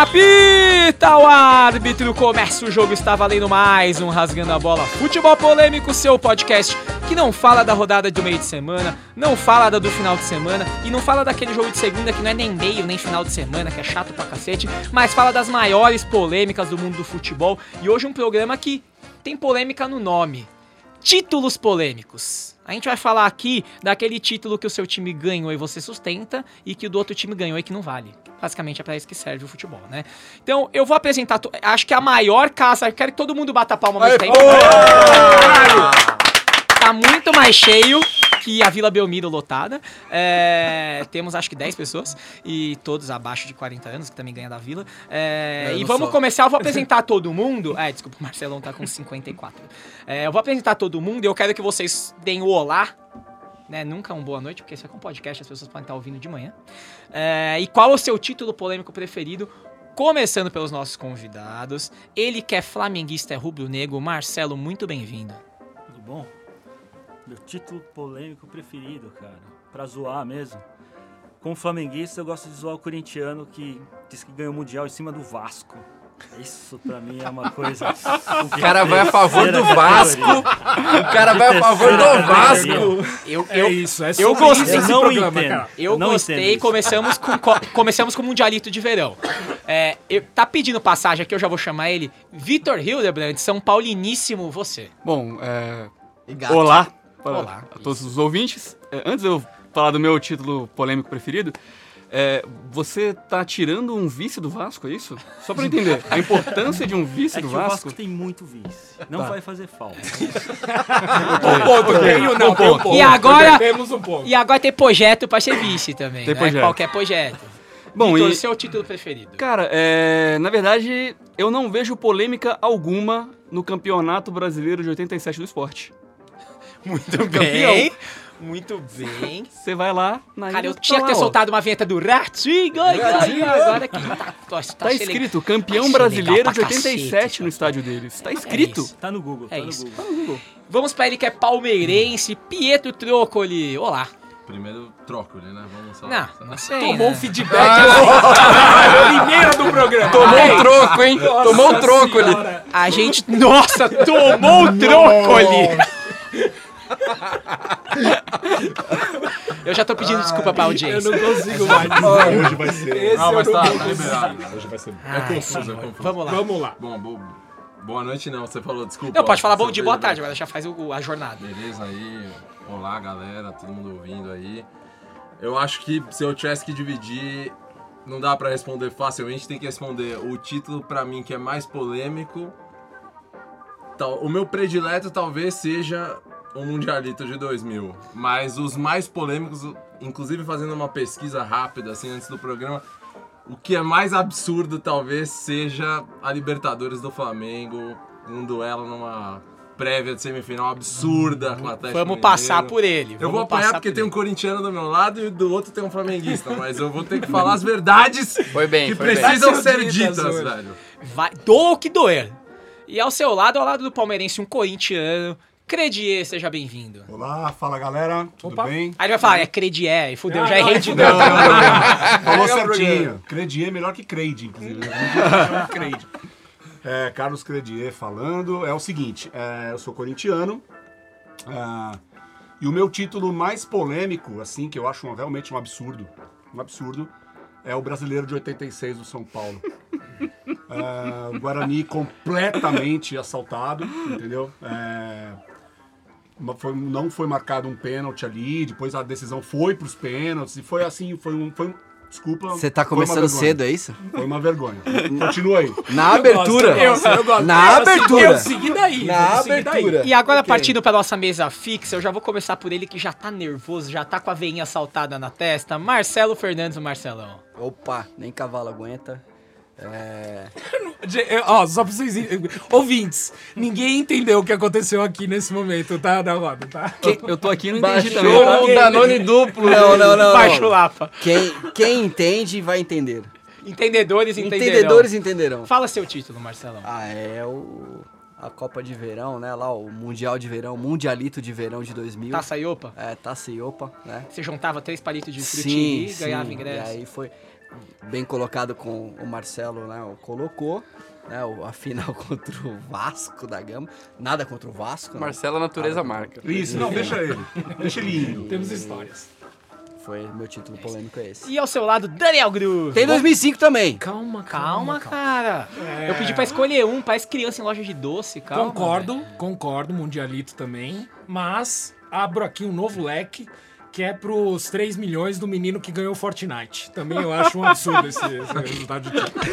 Apita o árbitro, começa o jogo, está valendo mais um Rasgando a Bola Futebol Polêmico, seu podcast que não fala da rodada do meio de semana, não fala da do final de semana e não fala daquele jogo de segunda que não é nem meio nem final de semana, que é chato pra cacete, mas fala das maiores polêmicas do mundo do futebol e hoje um programa que tem polêmica no nome. Títulos polêmicos. A gente vai falar aqui daquele título que o seu time ganhou e você sustenta e que o do outro time ganhou e que não vale. Basicamente é pra isso que serve o futebol, né? Então eu vou apresentar. Acho que a maior casa. Quero que todo mundo bata a palma ao mesmo tempo. Tá muito mais cheio que a Vila Belmiro lotada. É, temos acho que 10 pessoas e todos abaixo de 40 anos, que também ganha da Vila. É, É, e vamos sou. começar, eu vou apresentar todo mundo. É, desculpa, o Marcelão tá com 54. É, eu vou apresentar todo mundo e eu quero que vocês deem o olá. Né, nunca um boa noite, porque isso é um podcast, as pessoas podem estar ouvindo de manhã. É, e qual é o seu título polêmico preferido? Começando pelos nossos convidados. Ele que é flamenguista, é rubro-negro. Marcelo, muito bem-vindo. Tudo bom? Meu título polêmico preferido, cara. Pra zoar mesmo. Como flamenguista, eu gosto de zoar o corintiano que diz que ganhou o Mundial em cima do Vasco. Isso pra mim é uma coisa. O cara vai a favor do Vasco. O cara vai a favor do Vasco. Eu, É eu, isso, é eu gostei isso Eu não programa, entendo. cara. Eu não gostei, começamos com, co- começamos com o Mundialito de Verão. É, eu- tá pedindo passagem aqui, eu já vou chamar ele. Vitor Hildebrand, São Pauliníssimo, você. Bom, é, Gato. olá para Olá. a todos os ouvintes. É, antes de eu falar do meu título polêmico preferido, é, você tá tirando um vice do Vasco, é isso? Só pra eu entender, a importância de um vice É que do o Vasco. Vasco tem muito vice. Não Tá. vai fazer falta. Um ponto, não, tem um ponto. E agora- Temos um ponto. E agora tem projeto pra ser vice também, Tem né? projeto. Qualquer projeto. Bom, Vitor, e- seu título preferido. Cara, é, na verdade, eu não vejo polêmica alguma no Campeonato Brasileiro de 87 do esporte. Muito campeão. Muito bem. Você vai lá na Cara, eu tinha tá que ter soltado uma vinheta do Ratinho. ai, Agora que tá, tá, tá, Tá escrito campeão brasileiro de pra 87 cacete, no isso. estádio deles. Tá escrito. isso. Tá no Google, É tá no isso. Google. Vamos pra ele que é palmeirense, Pietro Trocoli. Olá. Primeiro trócoli, né? Vamos só. Não, não sei. Tomou né? um feedback assim. Primeiro do programa. Tomou Ai, um troco, hein? Tomou um nossa troco ali. A gente. Nossa, tomou o Trocoli! Eu já tô pedindo desculpa pra Eu audiência. não consigo mais. Hoje vai ser. Esse Não, mas eu tá, tá liberado. Hoje vai ser. Ai, confuso, é confuso. Vamos lá. Vamos lá. Bom, bo- boa noite não, você falou, desculpa. Não, pode falar bom dia, boa tarde, agora já faz o- a jornada. Beleza aí, olá galera, todo mundo ouvindo aí. Eu acho que se eu tivesse que dividir, não dá pra responder facilmente, tem que responder o título pra mim que é mais polêmico. O meu predileto talvez seja o Mundialito de 2000, mas os mais polêmicos, inclusive fazendo uma pesquisa rápida assim antes do programa, o que é mais absurdo talvez seja a Libertadores do Flamengo, um duelo numa prévia de semifinal absurda com o Atlético Vamos Mineiro. passar por ele. Eu vou apanhar passar porque por tem um corintiano do meu lado e do outro tem um flamenguista, mas eu vou ter que falar as verdades Foi bem, que foi bem. precisam Vai ser ditas velho. Vai, doa o que doer. E ao seu lado, ao lado do palmeirense, um corintiano. Credier, seja bem-vindo. Olá, fala galera, tudo Opa. bem? Aí ele vai falar, é Credier, e fudeu, Ah, já errei é de novo. Falou Pega o certinho. Credier é melhor que Creide, inclusive. Creide. É, Carlos Credier falando. É o seguinte, é, eu sou corintiano. ah, e o meu título mais polêmico, assim, que eu acho um- realmente um absurdo, um absurdo, é o Brasileiro de 86 do São Paulo. Ah, o Guarani completamente assaltado, entendeu? É, foi- não foi marcado um pênalti ali, depois a decisão foi pros pênaltis, e foi assim, foi um. Foi um desculpa. Você tá uma começando cedo, é isso? Foi uma vergonha. Continua aí. Na abertura. Eu, eu gosto. Na Eu segui- abertura. Eu segui daí. Na eu segui daí. abertura. E agora, Ok. partindo pra nossa mesa fixa, eu já vou começar por ele que já tá nervoso, já tá com a veinha saltada na testa. Marcelo Fernandes, o Marcelão. Opa, nem cavalo aguenta. É... Eu- Ó, só pra vocês. Ouvintes, ninguém entendeu o que aconteceu aqui nesse momento, tá? Da roda, tá? Eu tô aqui e não entendi também. Baixou tá? o Danone duplo. Não, não, não. Baixo. Lapa. Quem, quem entende vai entender. Entendedores entenderão. Entendedores entenderão. Fala seu título, Marcelão. Ah, é o... A Copa de Verão, né? Lá, o Mundial de Verão, Mundialito de Verão de 2000. Taça Iopa? É, Taça Iopa, né? Você juntava três palitos de frutiri, sim. ganhava E ingresso. aí foi... bem colocado com o Marcelo, né? o Colocou. Né, o- a final contra o Vasco da Gama. Nada contra o Vasco. né? Marcelo, a natureza marca. Isso, não, deixa ele. Deixa ele indo. Temos histórias. Foi meu título polêmico é esse. E ao seu lado, Daniel Gru. Tem 2005 também. Calma, Calma, cara. Eu pedi pra escolher um, parece criança em loja de doce, calma. concordo, velho. concordo, Mundialito também. Mas abro aqui um novo leque, que é pros 3 milhões do menino que ganhou Fortnite. Também eu acho um absurdo esse, esse resultado de título.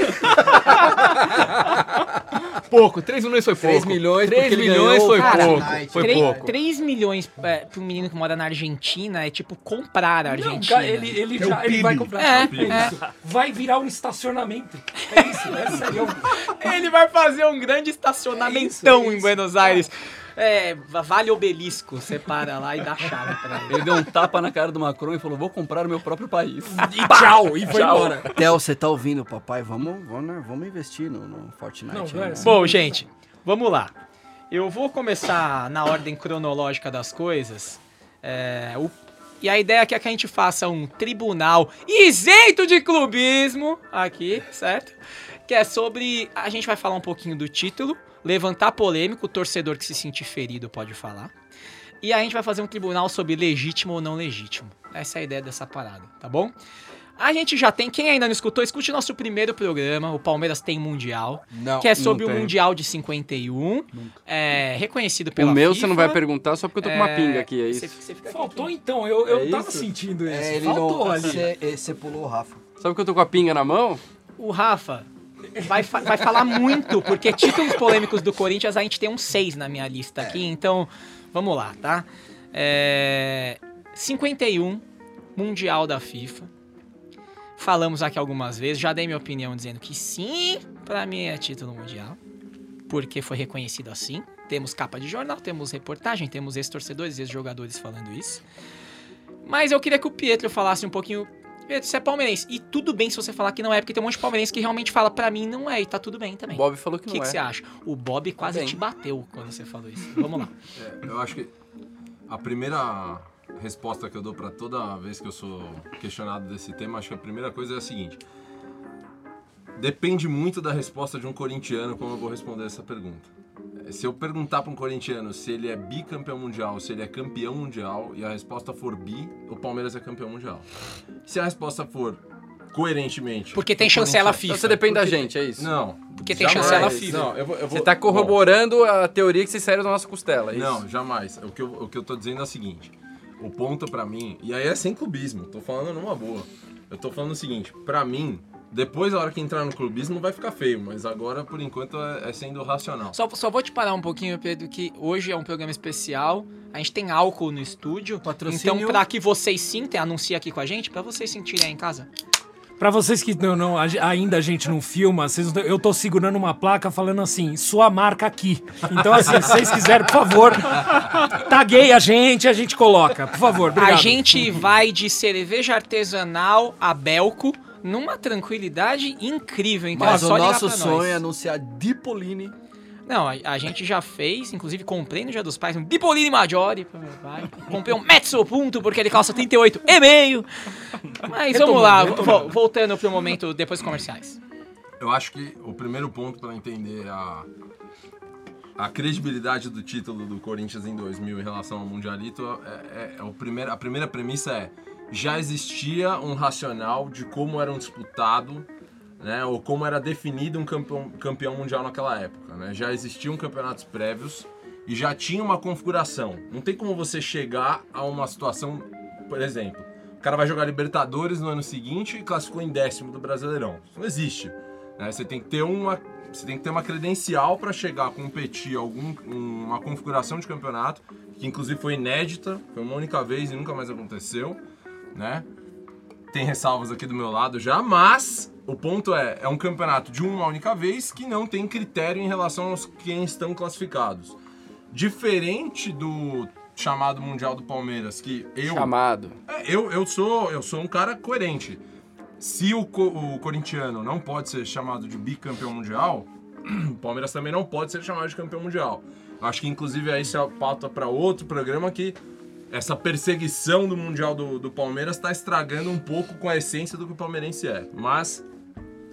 Pouco, 3 milhões foi pouco. 3 milhões 3 porque ele milhões foi o pouco. Foi Três- pouco. 3 milhões é, pra um menino que mora na Argentina é tipo comprar a Não, Argentina. cara, ele, ele, É já, ele vai comprar. É, É isso. Vai virar um estacionamento. É isso, é sério. Ele vai fazer um grande estacionamentão em Buenos Aires. É, vale obelisco, você para lá e dá chave pra ele. Ele deu um tapa na cara do Macron e falou: vou comprar o meu próprio país. E tchau, e foi Tchau. embora. Theo, você tá ouvindo, papai? Vamos, vamos, né, vamos investir no, no Fortnite. Não, aí, é né? Bom, gente, vamos lá. Eu vou começar na ordem cronológica das coisas. É, o- e a ideia aqui é que a gente faça um tribunal isento de clubismo aqui, certo? Que é sobre. A gente vai falar um pouquinho do título, levantar polêmico, o torcedor que se sentir ferido pode falar. E a gente vai fazer um tribunal sobre legítimo ou não legítimo. Essa é a ideia dessa parada, tá bom? A gente já tem, quem ainda não escutou, escute nosso primeiro programa, o Palmeiras tem Mundial, Não. que é sobre o. Mundial de 51, é, reconhecido pela O meu FIFA. você não vai perguntar só porque eu tô com uma É, pinga aqui, é isso. você fica Faltou quietinho. então, eu, eu É tava isso? sentindo isso. É, ele Faltou não. ali. Você, você pulou o Rafa. Sabe que eu tô com a pinga na mão? O Rafa vai, fa- vai falar muito, porque títulos polêmicos do Corinthians a gente tem uns seis na minha lista aqui, então vamos lá, tá? É, 51, Mundial da FIFA. Falamos aqui algumas vezes, já dei minha opinião dizendo que sim, pra mim é título mundial, porque foi reconhecido assim. Temos capa de jornal, temos reportagem, temos ex-torcedores, ex-jogadores falando isso. Mas eu queria que o Pietro falasse um pouquinho. Pietro, você é palmeirense. E tudo bem se você falar que não é, porque tem um monte de palmeirense que realmente fala pra mim não é, e tá tudo bem também. O Bob falou que o não que, que é. você acha? O Bob quase bem. te bateu quando você falou isso. Vamos lá. É, eu acho que a primeira resposta que eu dou pra toda vez que eu sou questionado desse tema, acho que a primeira coisa é a seguinte. Depende muito da resposta de um corintiano como eu vou responder essa pergunta. Se eu perguntar para um corintiano se ele é bicampeão mundial, se ele é campeão mundial, e a resposta for bi, o Palmeiras é campeão mundial. Se a resposta for coerentemente. Porque tem chancela FIFA. Então você depende da Porque- gente, é isso? Não. Porque tem jamais. chancela FIFA. Não, eu vou, eu vou- Você tá Bom, corroborando a teoria que se saiu da nossa costela, é isso? não, jamais. O que, eu, o que eu tô dizendo é o seguinte: o ponto pra mim, e aí é sem clubismo, tô falando numa boa. Eu tô falando o seguinte: pra mim, depois a hora que entrar no clubismo vai ficar feio, mas agora por enquanto é, é sendo racional. Só, só vou te parar um pouquinho, Pedro, que hoje é um programa especial. A gente tem álcool no estúdio. Patrocínio. Então, pra que vocês sintem, anuncia aqui com a gente, pra vocês sentirem aí em casa. Pra vocês que não, não- ainda a gente não filma, vocês eu tô segurando uma placa falando assim, sua marca aqui. Então, assim, se vocês quiserem, por favor, taguei a gente, a gente coloca. Por favor, obrigado. A gente vai de cerveja artesanal a Belco numa tranquilidade incrível. Então Mas é o nosso pra sonho nós. é anunciar Dipolini. Não, a, a gente já fez, inclusive comprei no Dia dos Pais um Dipolini Maggiore pro meu pai. Comprei um Mezzo Punto porque ele calça 38 e meio. Mas vamos lá, vo- voltando pro momento depois dos comerciais. Eu acho que o primeiro ponto para entender a, a credibilidade do título do Corinthians em 2000 em relação ao Mundialito, é, é- é o primeiro, a primeira premissa é já existia um racional de como era um disputado, né, ou como era definido um campeão, campeão mundial naquela época. Né? Já existiam campeonatos prévios e já tinha uma configuração. Não tem como você chegar a uma situação, por exemplo, o cara vai jogar Libertadores no ano seguinte e classificou em décimo do Brasileirão. Não existe. né? Você tem que ter uma, você tem que ter uma credencial para chegar a competir algum, um- uma configuração de campeonato que inclusive foi inédita, foi uma única vez e nunca mais aconteceu, né? Tem ressalvas aqui do meu lado já, mas o ponto é, é um campeonato de uma única vez que não tem critério em relação aos quem estão classificados. Diferente do chamado Mundial do Palmeiras, que eu Chamado. é, eu, eu, sou, eu sou um cara coerente. Se o, co- o corintiano não pode ser chamado de bicampeão mundial, o Palmeiras também não pode ser chamado de campeão mundial. Acho que inclusive aí se pauta para outro programa que essa perseguição do Mundial do, do Palmeiras tá estragando um pouco com a essência do que o palmeirense é. Mas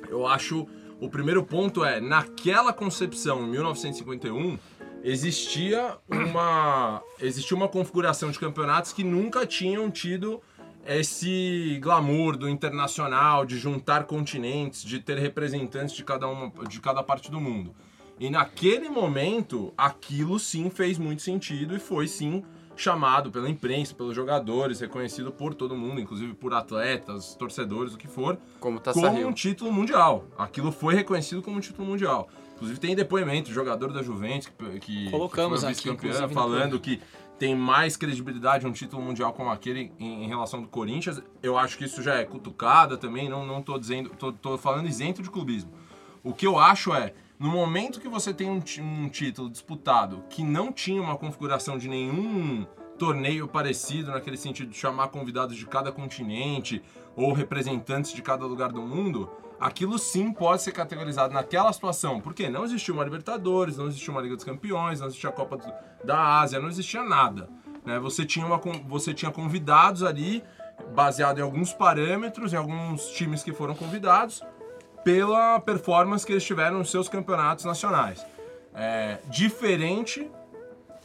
eu acho o primeiro ponto é naquela concepção em 1951 existia uma existia uma configuração de campeonatos que nunca tinham tido esse glamour do internacional, de juntar continentes, de ter representantes de cada uma de cada parte do mundo. E naquele momento, aquilo sim fez muito sentido e foi sim chamado pela imprensa, pelos jogadores, reconhecido por todo mundo, inclusive por atletas, torcedores, o que for, Como Taça como Rio. um título mundial. Aquilo foi reconhecido como um título mundial. Inclusive tem depoimento, de jogador da Juventus, que, que Colocamos que foi aqui, vice-campeã, falando que tem mais credibilidade um título mundial como aquele em, em relação do Corinthians. Eu acho que isso já é cutucada também, não, não tô dizendo, tô, tô falando isento de clubismo. O que eu acho é, no momento que você tem um, um título disputado que não tinha uma configuração de nenhum torneio parecido, naquele sentido de chamar convidados de cada continente ou representantes de cada lugar do mundo, aquilo sim pode ser categorizado naquela situação. Porque não existia uma Libertadores, não existia uma Liga dos Campeões, não existia a Copa da Ásia, não existia nada. né? Você, tinha uma, você tinha convidados ali, baseado em alguns parâmetros, em alguns times que foram convidados, pela performance que eles tiveram nos seus campeonatos nacionais. É, diferente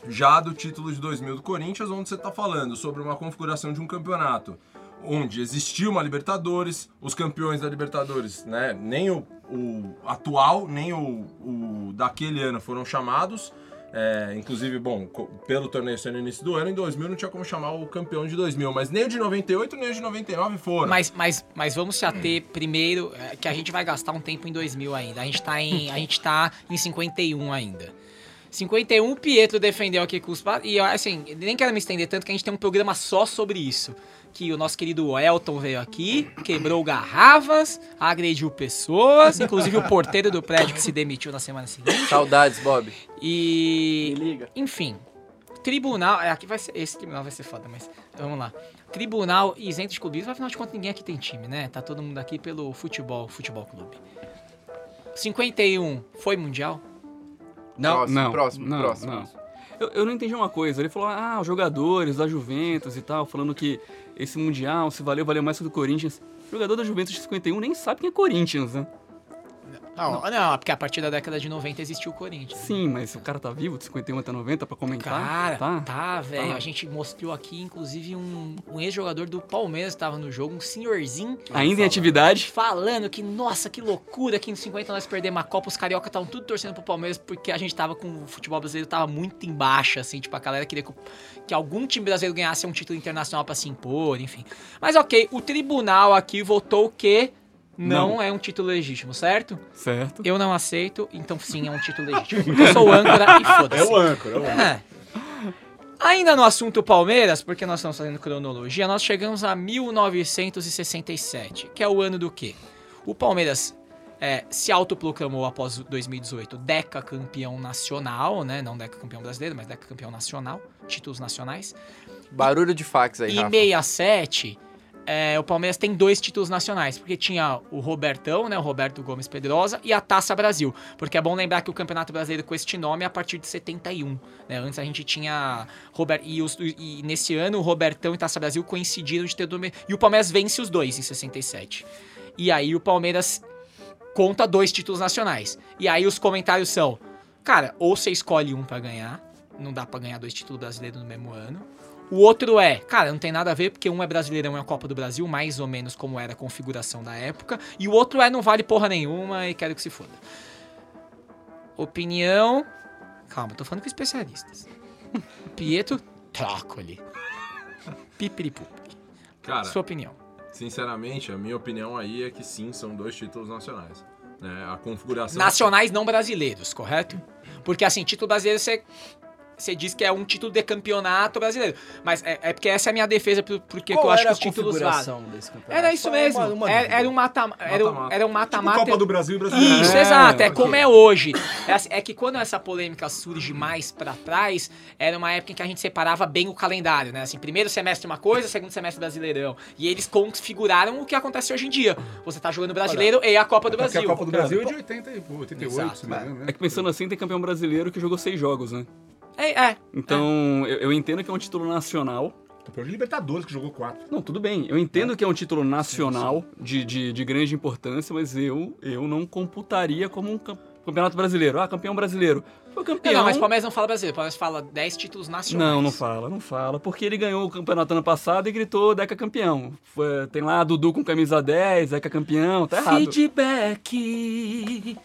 já do título de 2000 do Corinthians, onde você está falando sobre uma configuração de um campeonato onde existia uma Libertadores, os campeões da Libertadores, né, nem o, o atual, nem o, o daquele ano foram chamados. É, inclusive, bom, pelo torneio sendo no início do ano, em 2000 não tinha como chamar o campeão de 2000, mas nem o de 98 nem o de 99 foram. Mas, mas, mas vamos se ater primeiro, é, que a gente vai gastar um tempo em 2000 ainda. A gente tá em, a gente tá em 51 ainda. 51, o Pietro defendeu aqui com os... E assim, nem quero me estender tanto que a gente tem um programa só sobre isso. Que o nosso querido Elton veio aqui, quebrou garrafas, agrediu pessoas, inclusive o porteiro do prédio que se demitiu na semana seguinte. Saudades, Bob. E. Me liga. Enfim. Tribunal. é, Aqui vai ser. Esse tribunal vai ser foda, mas. Vamos lá. Tribunal isento de clubismo, afinal de contas, ninguém aqui tem time, né? Tá todo mundo aqui pelo futebol, futebol clube. 51 foi mundial? Não, Próximo, não, próximo, não, próximo. não. Eu, eu não entendi uma coisa. Ele falou, ah, os jogadores da Juventus e tal, falando que esse Mundial, se valeu, valeu mais que o do Corinthians. O jogador da Juventus de 51 nem sabe quem é Corinthians, né? Não, não, porque a partir da década de 90 existiu o Corinthians. Sim, mas o cara tá vivo de 51 até 90 pra comentar? Cara, tá, tá. velho. tá. A gente mostrou aqui, inclusive, um, um ex-jogador do Palmeiras que tava no jogo, um senhorzinho. Ainda em atividade? Falando que, nossa, que loucura que em 50 nós perdemos a Copa, os carioca estavam tudo torcendo pro Palmeiras porque a gente tava com o futebol brasileiro tava muito embaixo, assim, tipo, a galera queria que, o- que algum time brasileiro ganhasse um título internacional pra se impor, enfim. Mas ok, o tribunal aqui votou que não, Não. é um título legítimo, certo? Certo. Eu não aceito, então sim, é um título legítimo. Porque eu sou o âncora e foda-se. É o âncora, é o âncora. É. Ainda no assunto Palmeiras, porque nós estamos fazendo cronologia, nós chegamos a 1967, que é o ano do quê? O Palmeiras é, se autoproclamou após o 2018 Deca campeão nacional, né? Não Deca campeão brasileiro, mas Deca campeão nacional, títulos nacionais. Barulho de fax aí, E Rafa. 67, é, o Palmeiras tem dois títulos nacionais, porque tinha o Robertão, né, o Roberto Gomes Pedrosa, e a Taça Brasil. Porque é bom lembrar que o Campeonato Brasileiro com este nome é a partir de 71. Né? Antes a gente tinha. Robert, e, os- e nesse ano o Robertão e Taça Brasil coincidiram de ter. do- E o Palmeiras vence os dois em 67. E aí o Palmeiras conta dois títulos nacionais. E aí os comentários são: cara, ou você escolhe um pra ganhar, não dá pra ganhar dois títulos brasileiros no mesmo ano. O outro é, cara, não tem nada a ver, porque um é brasileirão e é a Copa do Brasil, mais ou menos como era a configuração da época. E o outro é, não vale porra nenhuma e quero que se foda. Opinião. Calma, tô falando com especialistas. Pietro Trócoli. Pipiripu. Cara, Sua opinião. sinceramente, a minha opinião aí é que sim, são dois títulos nacionais. né? A configuração. Nacionais não brasileiros, correto? Porque assim, título brasileiro você. Você diz que é um título de campeonato brasileiro. Mas é, é porque essa é a minha defesa porque que eu acho que os títulos vazam. configuração desse campeonato? Era isso mesmo. uma- uma era, dúvida. era um mata era, um- Mata-mata. era um Tipo mata-mata. Copa do Brasil e Brasileiro. Isso, É, exato. É ok. como é hoje. É, assim, é que quando essa polêmica surge mais pra trás, era uma época em que a gente separava bem o calendário, né? Assim, primeiro semestre uma coisa, segundo semestre brasileirão. E eles configuraram o que acontece hoje em dia. Você tá jogando brasileiro e a Copa do Porque Brasil. a Copa do Brasil é de 80, e- 88, Exato, se não me engano, né? É que pensando assim, tem campeão brasileiro que jogou seis jogos, né? É, é. Então, eu, eu entendo que é um título nacional. Campeão de Libertadores, que jogou quatro. Não, tudo bem. Eu entendo que é um título nacional de, de, de grande importância, mas eu, eu não computaria como um cam- campeonato brasileiro. Ah, campeão brasileiro. Foi campeão. Não, não, mas o Palmeiras não fala brasileiro. O Palmeiras fala 10 títulos nacionais. Não, não fala, não fala. Porque ele ganhou o campeonato ano passado e gritou Deca campeão. Foi- tem lá Dudu com camisa 10, Deca campeão, tá errado. Feedback.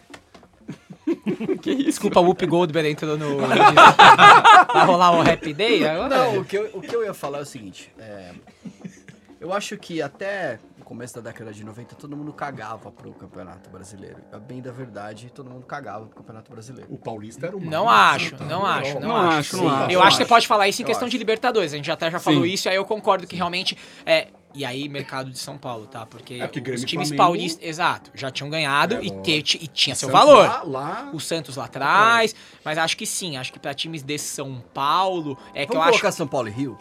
Que isso? Desculpa, o Whoop Goldberg entrou no... Vai rolar o Happy Day agora? Não, o que, eu, o que eu ia falar é o seguinte. é, eu acho que até o começo da década de 90 todo mundo cagava pro Campeonato Brasileiro. A bem da verdade, todo mundo cagava pro Campeonato Brasileiro. O Paulista era o Não acho, não acho, não, Não acho. acho, não Sim. acho. Eu acho que você pode falar isso em Eu questão acho. de Libertadores. A gente até já falou Sim. isso, e aí eu concordo que realmente é. E aí, mercado de São Paulo, tá? Porque, É, porque os times Flamengo- paulistas, exato, já tinham ganhado É, e, te- e tinha seu Santos valor. Lá, lá O Santos lá atrás, mas acho que sim, acho que pra times de São Paulo, é que Vamos eu acho colocar São Paulo e Rio?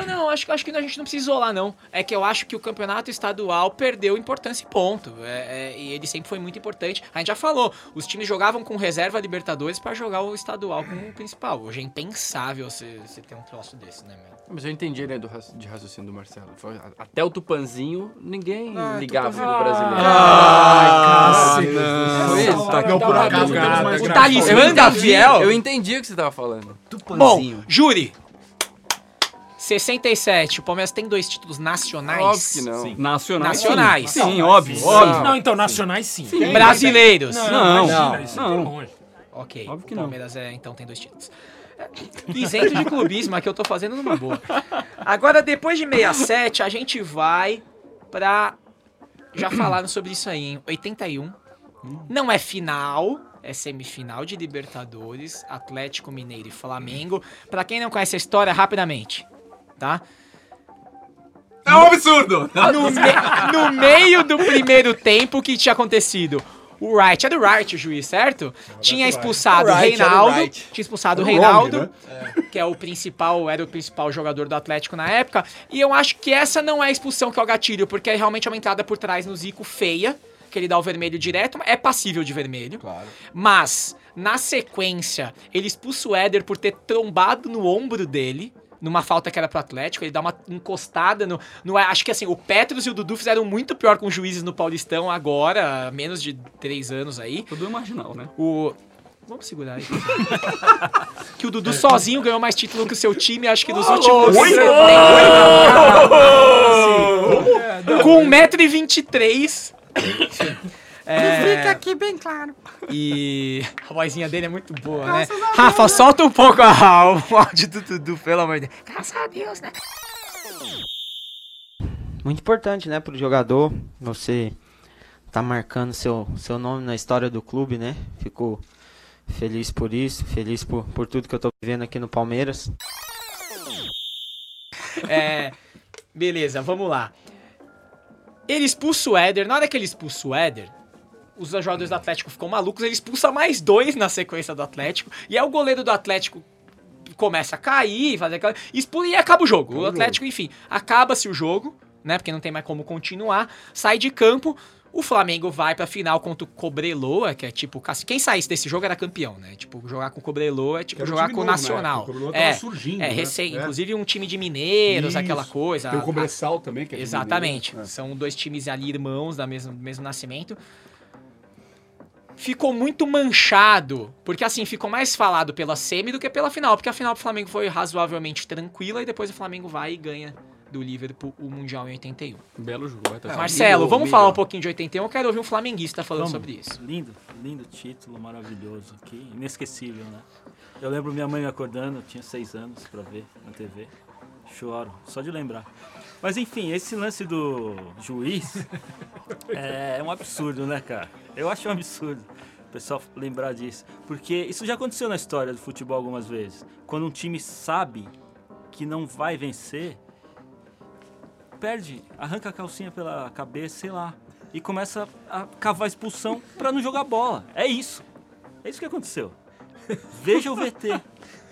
Não, não, acho, acho que a gente não precisa isolar, não. É que eu acho que o campeonato estadual perdeu importância e ponto. É, é, e ele sempre foi muito importante. A gente já falou, os times jogavam com reserva Libertadores pra jogar o estadual como o principal. Hoje é impensável você, você ter um troço desse, né, meu? Mas eu entendi linha do de raciocínio do Marcelo. Até o Tupanzinho, ninguém Ah, ligava Tupanzinho. pro brasileiro. Ah, não. Foi isso? Não, por acaso mais O talismã da Fiel. Eu entendi o que você tava falando. Bom, Tupanzinho. júri. 67, o Palmeiras tem dois títulos nacionais. Óbvio que não. Nacionais. Nacionais. Sim, sim, óbvio, óbvio. Não, então, nacionais sim. Brasileiros. Não, imagina, não, isso não. é longe. Ok, Óbvio que o não. Palmeiras é, então tem dois títulos. É, Isento de clubismo, aqui eu tô fazendo numa boa. Agora, depois de 67, a gente vai pra. Já falaram sobre isso aí, hein? 81. Não é final, é semifinal de Libertadores, Atlético Mineiro e Flamengo. Pra quem não conhece a história, rapidamente, tá? É um absurdo! No, me- no meio do primeiro tempo, o que tinha acontecido? O Wright, é do Wright o juiz, certo? Tinha expulsado o Wright, era o Reinaldo. Wright. Tinha expulsado o Era o Reinaldo, que é o principal, era o principal jogador do Atlético na época. E eu acho que essa não é a expulsão que é o gatilho, porque é realmente uma entrada por trás no Zico feia, que ele dá o vermelho direto, é passível de vermelho. Claro. Mas, na sequência, ele expulsa o Éder por ter trombado no ombro dele. Numa falta que era pro Atlético, ele dá uma encostada no, no. Acho que assim, o Petros e o Dudu fizeram muito pior com os juízes no Paulistão agora, há menos de três anos aí. Tudo é marginal, né? O. Vamos segurar aí. que o Dudu sozinho ganhou mais título que o seu time, acho que nos últimos. Sim. Com 1,23m. É... Fica aqui bem claro. E a vozinha dele é muito boa, né? Rafa, solta um pouco a- o áudio do Dudu, pelo amor de Deus. Graças a Deus, né? muito importante, né, pro jogador. Você tá marcando seu, seu nome na história do clube, né? Fico feliz por isso, feliz por, por tudo que eu tô vivendo aqui no Palmeiras. É, beleza, vamos lá. Ele expulsa o Éder. Na hora que ele expulsa o Éder, os jogadores do Atlético ficam malucos. Ele expulsa mais dois na sequência do Atlético. E aí o goleiro do Atlético começa a cair, fazer aquela. Expulsa e acaba o jogo. O Atlético, enfim, acaba-se o jogo, né? Porque não tem mais como continuar. Sai de campo. O Flamengo vai pra final contra o Cobreloa, que é tipo. Quem saísse desse jogo era campeão, né? Tipo, jogar com o Cobreloa é tipo um jogar com o né? Nacional. O Cobreloa é, surgindo, é, né? recém, É. inclusive um time de mineiros, Isso. aquela coisa. Tem o A- Cobressal também, que é Exatamente. Mineiro. É. São dois times ali irmãos da mesmo, do mesmo nascimento. Ficou muito manchado, porque assim, ficou mais falado pela semi do que pela final, porque a final do Flamengo foi razoavelmente tranquila e depois o Flamengo vai e ganha do Liverpool o Mundial em 81. Belo jogo, vai tá certo. Marcelo, vamos humilhou. falar um pouquinho de 81, eu quero ouvir um flamenguista falando Vamos. sobre isso. Lindo, lindo título, maravilhoso. Que inesquecível, né? Eu lembro minha mãe me acordando, eu tinha seis anos pra ver na TV. Choro, só de lembrar. Mas enfim, esse lance do juiz é um absurdo, né, cara? Eu acho um absurdo o pessoal lembrar disso. Porque isso já aconteceu na história do futebol algumas vezes. Quando um time sabe que não vai vencer, perde, arranca a calcinha pela cabeça, sei lá, e começa a cavar expulsão pra não jogar bola. É isso. É isso que aconteceu. Veja o VT.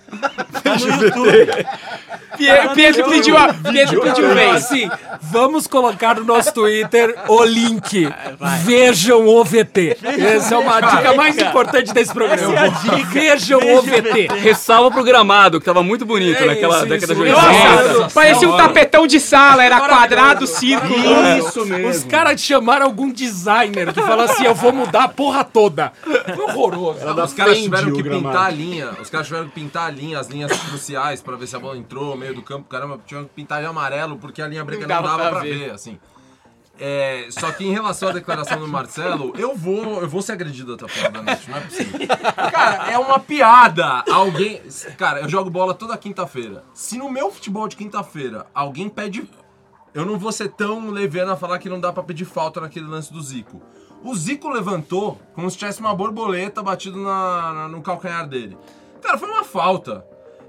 Pie- Pedro pediu a. Pedro pediu vez. Assim, vamos colocar no nosso Twitter o link. Vejam o VT. Essa é uma dica mais importante desse programa. Vejam o VT. Ressalva pro gramado, que tava muito bonito É naquela isso, década isso. de Nossa, 80. parecia um tapetão de sala, era quadrado, círculo. Isso mesmo. Os caras chamaram algum designer que falou assim: eu vou mudar a porra toda. Foi horroroso. Os caras tiveram que pintar a linha. Os caras tiveram que pintar a linha, as linhas cruciais pra ver se a bola entrou no meio do campo. Caramba, tiveram que pintar de amarelo porque a linha branca não dava, pra, ver. assim. É, só que em relação à declaração do Marcelo, eu vou, eu vou ser agredido até o final da noite, não é possível. Cara, é uma piada. Alguém. Cara, eu jogo bola toda quinta-feira. Se no meu futebol de quinta-feira alguém pede. Eu não vou ser tão leviano a falar que não dá pra pedir falta naquele lance do Zico. O Zico levantou como se tivesse uma borboleta batido na, na- no calcanhar dele. Cara, foi uma falta.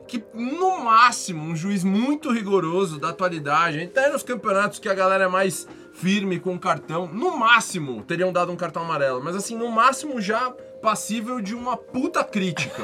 Que no máximo, um juiz muito rigoroso da atualidade, até nos campeonatos que a galera é mais firme com cartão, no máximo teriam dado um cartão amarelo. Mas assim, no máximo já passível de uma puta crítica.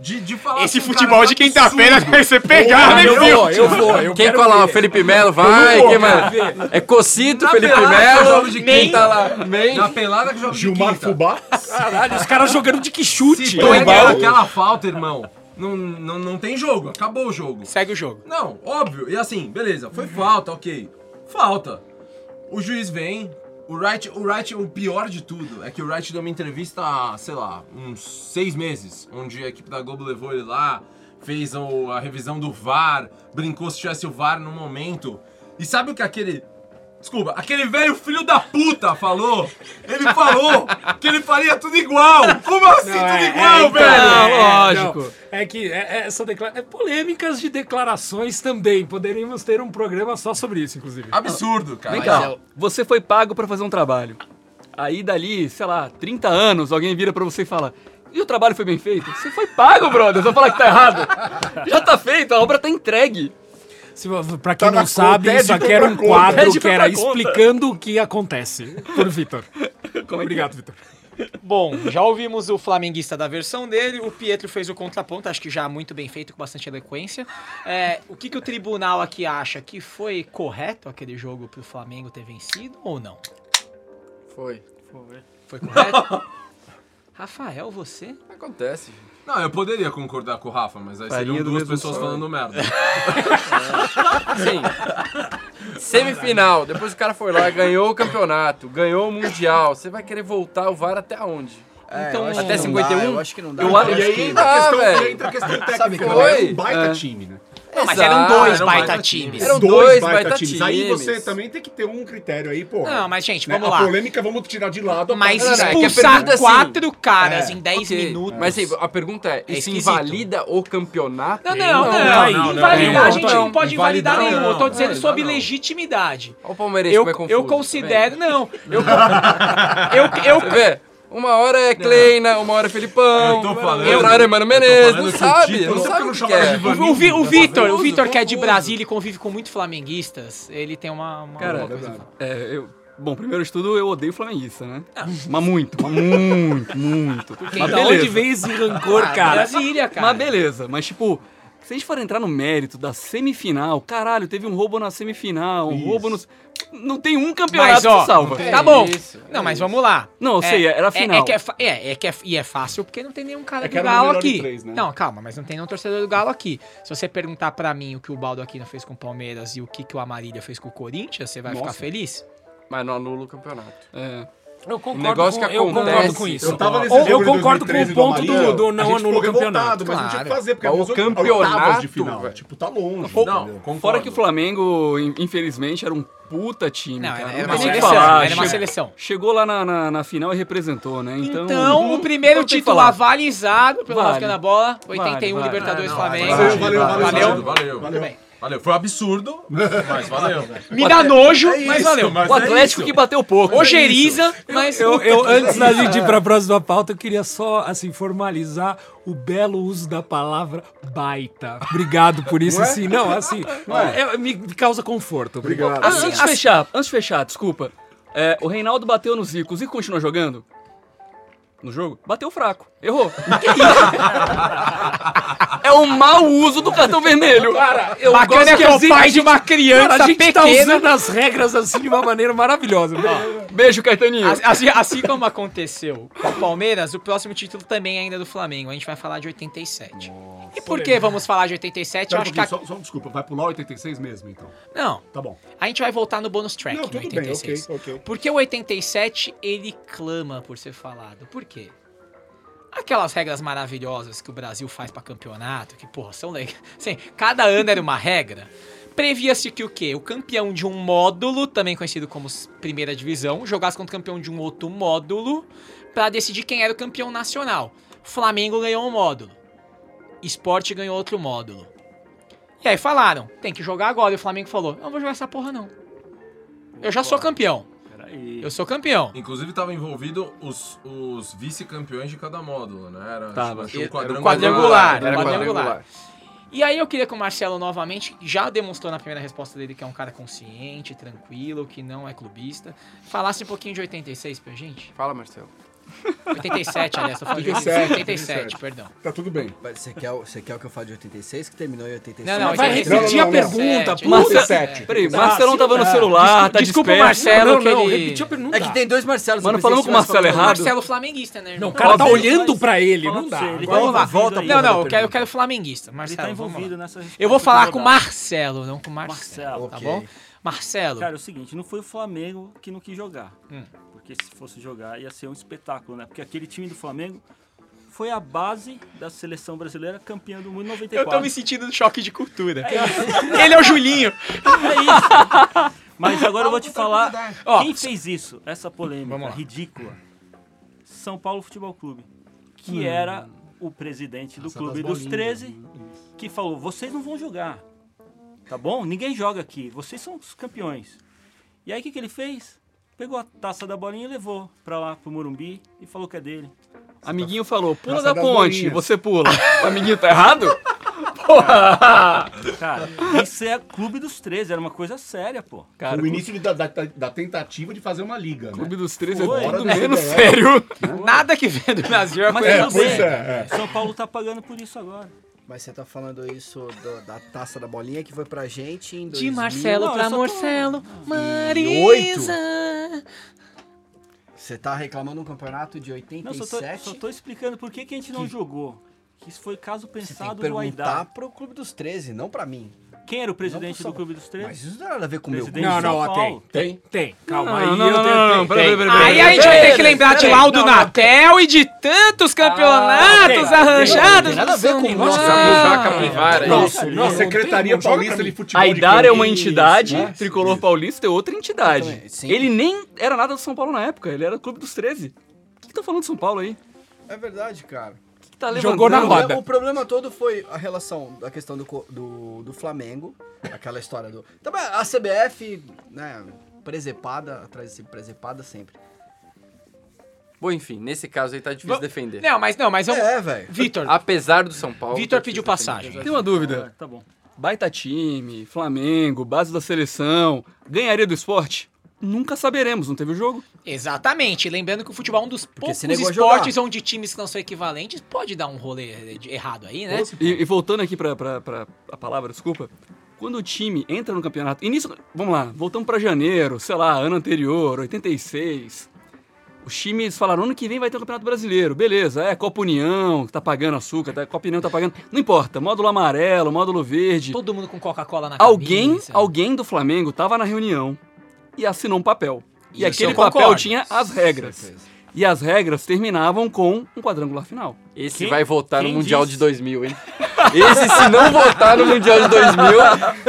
De, de falar Esse assim, futebol cara, de quinta-feira vai ser pegado, né, eu viu? vou, eu vou. Eu Quem colar? ver. Felipe Melo, vai. Quem mais? É Cocito, Na Felipe Melo. jogo de Quem quinta. tá lá? Meio. Na pelada que joga de Gilmar quinta. Fubá. Caralho, os caras jogando de que chute. Se errar aquela falta, irmão, não, não, não tem jogo. Acabou o jogo. Segue o jogo. Não, óbvio. E assim, beleza, foi falta, ok. Falta. O juiz vem. O Wright, o Wright, o pior de tudo é que o Wright deu uma entrevista sei lá, uns seis meses, onde a equipe da Globo levou ele lá, fez a revisão do VAR, brincou se tivesse o VAR no momento. E sabe o que aquele. Desculpa, aquele velho filho da puta falou? Ele falou que ele faria tudo igual! Como assim tudo é- igual, é, velho? Não, lógico. Não, é que é, é, essa declara... é polêmicas de declarações também. Poderíamos ter um programa só sobre isso, inclusive. Absurdo, cara. Vem cá, você foi pago pra fazer um trabalho. Aí dali, sei lá, 30 anos, alguém vira pra você e fala: E o trabalho foi bem feito? Você foi pago, brother. Vai falar que tá errado. Já tá feito, a obra tá entregue. Se, pra quem Tá não sabe, conta, isso aqui era um conta. quadro Pede que era explicando o que acontece. Por Vitor. É Obrigado, Vitor. Bom, já ouvimos o flamenguista da versão dele, o Pietro fez o contraponto, acho que já muito bem feito, com bastante eloquência. É, o que, que o tribunal aqui acha? Que foi correto aquele jogo pro Flamengo ter vencido ou não? Foi. Foi correto? Rafael, você? Acontece. Não, eu poderia concordar com o Rafa, mas aí seriam do duas mesmo pessoas falando merda. Sim. Semifinal. Depois o cara foi lá, ganhou o campeonato, ganhou o Mundial. Você vai querer voltar o VAR até onde? É, Então, eu acho até não dá, 51? eu acho que não dá. Eu Eu acho E aí que... entra a questão, velho. entra a questão técnica. Sabe né? foi? um baita É. time, né? Não, mas Exato. eram dois Eram baita baita times. Eram Dois dois baita baita times. Aí você também tem que ter um critério aí, pô. Não, mas gente, Né? vamos a lá. polêmica vamos tirar de lado. a Mas é a expulsar é assim, quatro caras é, em 10 Ok, minutos. Mas assim, a pergunta é, isso esquisito. invalida o campeonato? Não, não, não, Não, invalidar, a gente não. pode invalidar nenhum. Eu tô dizendo É, sobre legitimidade. Olha o Palmeirense Eu, como é confuso. eu considero. Não, eu. eu? Uma hora é Kleina, uma hora é Felipão, Eu tô falando- outra hora é Mano Menezes, não sabe, não sabe não o que é. O, Vi- o Vitor, o Vitor que é de. Brasília e convive com muito flamenguistas, ele tem uma. uma Cara, uma coisa. É, eu. Bom, primeiro de tudo, eu odeio flamenguista, né? Mas muito, mas muito, muito. Porque Mas da onde veio esse rancor, cara? Brasília, cara. Mas beleza, mas tipo, se a gente for entrar no mérito da semifinal, caralho, teve um roubo na semifinal, um roubo no. Não tem um campeonato Mas, ó, que salva. tá bom. isso, Não, mas vamos lá. Não, eu sei, era é- final. É, que é, fa- é, é que é, e é fácil porque não tem nenhum cara É do Galo aqui. três, né? Não, calma, mas não tem nenhum torcedor do Galo aqui. Se você perguntar pra mim o que o Baldo Aquino fez com o Palmeiras e o que, que o Amarília fez com o Corinthians, você vai ficar Nossa. feliz? Mas não anula o campeonato. É. Eu concordo, negócio com, que eu concordo acontece- com isso. Eu tava nesse Ou- jogo eu concordo com 2013 o ponto do, do a não gente anula o ficou campeonato. revoltado, Mas não tinha o que fazer, porque o campeonato, de final. velho. Tipo, tá longe. Não, concordo. Fora que o Flamengo, in- infelizmente, era um puta time. Não, cara. era, Não uma seleção. falar. Era uma Che- seleção. Chegou lá na, na, na final e representou, né? Então, Então, o primeiro não título falar. avalizado pelo Vale. A Bola, 81 Vale, vale. Libertadores não, Flamengo. valeu, valeu, Valeu, valeu. valeu. Tudo bem. Valeu, foi um absurdo, mas valeu. Me dá nojo, mas valeu. mas O é Atlético isso. que bateu pouco. Ojeriza, mas. Eu, eu, antes da gente ir pra próxima pauta, eu queria só, assim, formalizar o belo uso da palavra baita. Obrigado por isso, assim. Não, assim, é- me causa conforto. Obrigado. Ah, antes de fechar, antes de fechar, desculpa. É, o Reinaldo bateu no Zico. O Zico continua jogando? No jogo? Bateu fraco. Errou. Que isso? é o mau uso do cartão vermelho. Cara, eu Bacana gosto é que é o pai de uma criança Cara, a gente tá pequena. usando as regras assim de uma maneira maravilhosa. Beijo, Caetaninho. As- Assim, assim como aconteceu com o Palmeiras, o próximo título também é ainda do Flamengo. A gente vai falar de 87. e por que vamos falar de 87? Eu Pera um acho que. só, só desculpa, vai pular 86 mesmo, então. Não, Tá bom. a gente vai voltar no bonus track Não, no tudo bem, 86. ok, ok. Porque o 87, ele clama por ser falado. Por quê? Aquelas regras maravilhosas que o Brasil faz pra campeonato, que, porra, são legais. Assim, cada ano era uma regra. Previa-se que o quê? O campeão de um módulo, também conhecido como primeira divisão, jogasse contra o campeão de um outro módulo pra decidir quem era o campeão nacional. Flamengo ganhou um módulo. Esporte ganhou outro módulo. E aí falaram, tem que jogar agora. E o Flamengo falou, não vou jogar essa porra não. Eu já sou campeão. Peraí. Eu sou campeão. Inclusive tava envolvido os, os vice-campeões de cada módulo, né? Era, Tava. Era um quadrangular. quadrangular. Era quadrangular. E aí eu queria que o Marcelo novamente já demonstrou na primeira resposta dele que é um cara consciente, tranquilo, que não é clubista. Falasse um pouquinho de 86 pra gente. Fala, Marcelo. 87, aliás, tô falando de 87, 87, perdão. Tá tudo bem. Mas Você quer, o- você quer o que eu falo de 86, que terminou em 87? Não, não, Vai 87. repetir a Não, não, não. pergunta. Marcelo- 87. Peraí, Ah, Marcelão tava no celular, tá Desculpa o disperso. Marcelo não, que não, ele... repetiu a pergunta. É que tem dois Marcelos. Mano, eu falamos pensei com o Marcelo errado. Marcelo flamenguista, né, irmão? Não, o cara tá olhando pra ele, não dá. ele tá Vamos lá, envolvido volta Não, não, eu quero, eu quero flamenguista. Ele Marcelo, tá vamos lá. envolvido nessa Eu vou falar com o. Marcelo, não com o Marcelo, Marcelo. tá Ok. bom? Marcelo, Cara, é o seguinte, não foi o Flamengo que não quis jogar. Porque se fosse jogar ia ser um espetáculo, né? Porque aquele time do Flamengo foi a base da seleção brasileira campeã do mundo em eu 94. tô me sentindo no choque de cultura. Ele é o Julinho. É isso. Mas agora eu vou te falar quem fez isso, essa polêmica ridícula. São Paulo Futebol Clube, que Hum. era o presidente do Essa clube dos bolinhas, 13, que falou: "Vocês não vão jogar. Tá bom? Ninguém joga aqui. Vocês são os campeões." E aí o que que ele fez? pegou a taça da bolinha e levou pra lá, pro Morumbi, e falou que é dele. Amiguinho falou, pula taça da, ponte, você pula. O amiguinho tá errado? Porra! Cara, isso é Clube dos 13, era uma coisa séria, pô. Cara, o início da, da, da, tentativa de fazer uma liga. Clube né? dos 13 é Foi. é tudo menos sério. Foi. Nada que vem do Brasil é Mas é. É, é. São Paulo tá pagando por isso agora. Mas você tá falando isso do, da taça da bolinha que foi pra gente em 2000. De Marcelo Não, pra Marcelo, tô... Marisa. Você tá reclamando um campeonato de Não, 87? só tô, só tô explicando por que, que a gente não jogou. Que isso foi caso Você tem que pensado no perguntar Aidar. pro Clube dos 13, não pra mim. Quem era o presidente do Clube dos 13? Mas isso não tem nada a ver com o meu Presidente clube. Não, não, ó, tem. Tem, tem. Calma aí, não, eu não, tenho. não. Aí a gente vai ter que lembrar de Laudo. Natel e de tantos campeonatos arranjados. tem nada a ver com o nosso Nossa, Secretaria Paulista de. Futebol. A de Idar é uma entidade, né? Tricolor Paulista é outra entidade. Ele nem era nada do São Paulo na época, ele era do Clube dos 13. O que, que tá falando de São Paulo aí? É verdade, cara. Tá Jogou na levantando? O roda. problema- O problema todo foi a relação da questão do, do, do Flamengo, aquela história do. Também a CBF, né, presepada, atrás de si, presepada sempre. Bom, enfim, nesse caso aí tá difícil Vamos- defender. Não, mas não, mas vamos... É, velho. Vitor, Apesar do São Paulo. Vitor tá pediu passagem. Tem uma dúvida. Ah, tá bom. Baita time, Flamengo, base da seleção, ganharia do esporte? Nunca saberemos, não teve o jogo? Exatamente. Lembrando que o futebol é um dos poucos se negou a esportes onde times que não são equivalentes pode dar um rolê errado aí, né? E, e voltando aqui pra a palavra, desculpa. Quando o time entra no campeonato, início, vamos lá, voltamos pra janeiro, sei lá, ano anterior, 86. Os times falaram, ano que vem vai ter o Campeonato Brasileiro. Beleza, é Copa União, que tá pagando açúcar, tá, Copa União tá pagando. Não importa, módulo amarelo, módulo verde. Todo mundo com Coca-Cola na Alguém, camisa. alguém do Flamengo tava na reunião e assinou um papel. E Isso aquele eu papel tinha as regras. E as regras terminavam com um quadrangular final. Esse Quem- vai votar no Mundial disse? de 2000, hein? Esse, se não votar no Mundial de 2000,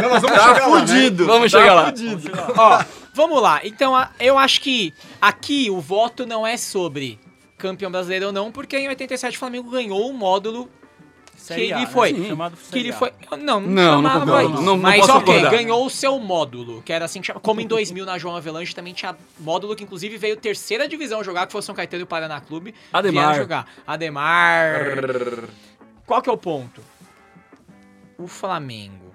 Não, nós vamos tá chegar lá, né? fudido. Vamos tá chegar lá. fudido. Ó, vamos lá. Então, eu acho que aqui o voto não é sobre campeão brasileiro ou não, porque em 87 o Flamengo ganhou um módulo Série que A, ele né? foi. Chamado Que ele A. foi. Não, não, Não, não chamava concordo, isso. não- não Mas posso ok, concordar. ganhou o seu módulo, que era assim que chama. Como em 2000 na João Avelange também tinha módulo que inclusive veio terceira divisão jogar, que foi o São Caetano e o Paraná Clube. Ademar. vieram jogar. Ademar. Qual que é o ponto? O Flamengo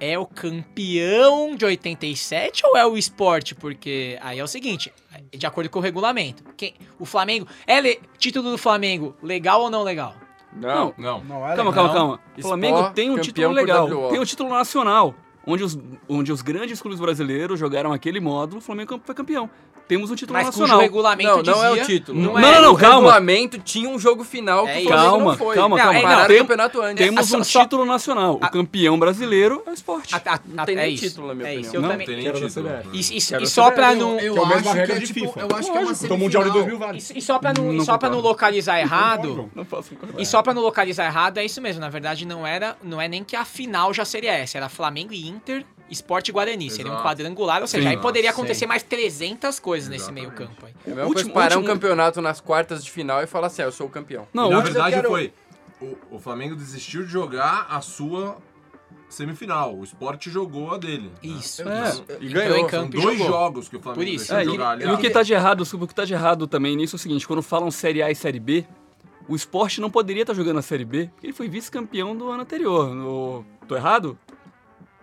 é o campeão de 87 ou é o esporte? Porque aí é o seguinte, de acordo com o regulamento, quem, o Flamengo é le- título do Flamengo legal ou não legal? Não. Não. Não é Calma, calma, calma. O Sport, Flamengo tem um título legal. Tem um título nacional. Onde os, onde os grandes clubes brasileiros jogaram aquele módulo, o Flamengo foi campeão. Temos um título Mas nacional. regulamento Não, não é o título. Não, não, não, o calma. regulamento tinha um jogo final que É o Calma, não foi. calma, Não, calma. é, tem- o campeonato antes. Temos um só- título nacional. O campeão brasileiro é o esporte. A- a- Não a- tem é nem isso. título, na minha é opinião. isso. Eu Não também. tem nem título. E, só pra não. eu é a acho que é de tipo, FIFA. eu acho que é uma então o Mundial de semifinal. 2000 vale. E, e só pra não, não localizar errado. Não. E só pra não localizar errado, é isso mesmo. Na verdade, não era, não é nem que a final já seria essa. Era Flamengo e Inter, Esporte e Guarani. Seria um Exato. quadrangular, ou seja, Sim. aí poderia Sim. acontecer mais 300 coisas nesse Exatamente. meio campo. Aí. É a mesma Último- coisa parar último- um campeonato nas quartas de final e falar assim, ah, eu sou o campeão. Não, E, na verdade quero- foi. O, o Flamengo desistiu de jogar a sua semifinal. O Sport jogou a dele. né? Isso. É, isso. e ganhou, em São campo e dois jogou. jogos que o Flamengo Por isso. deixou É, de jogar. e, e o que tá de errado, o que tá de errado também nisso é o seguinte, quando falam Série A e Série B, o esporte não poderia estar jogando a Série B, porque ele foi vice-campeão do ano anterior. No... Tô errado?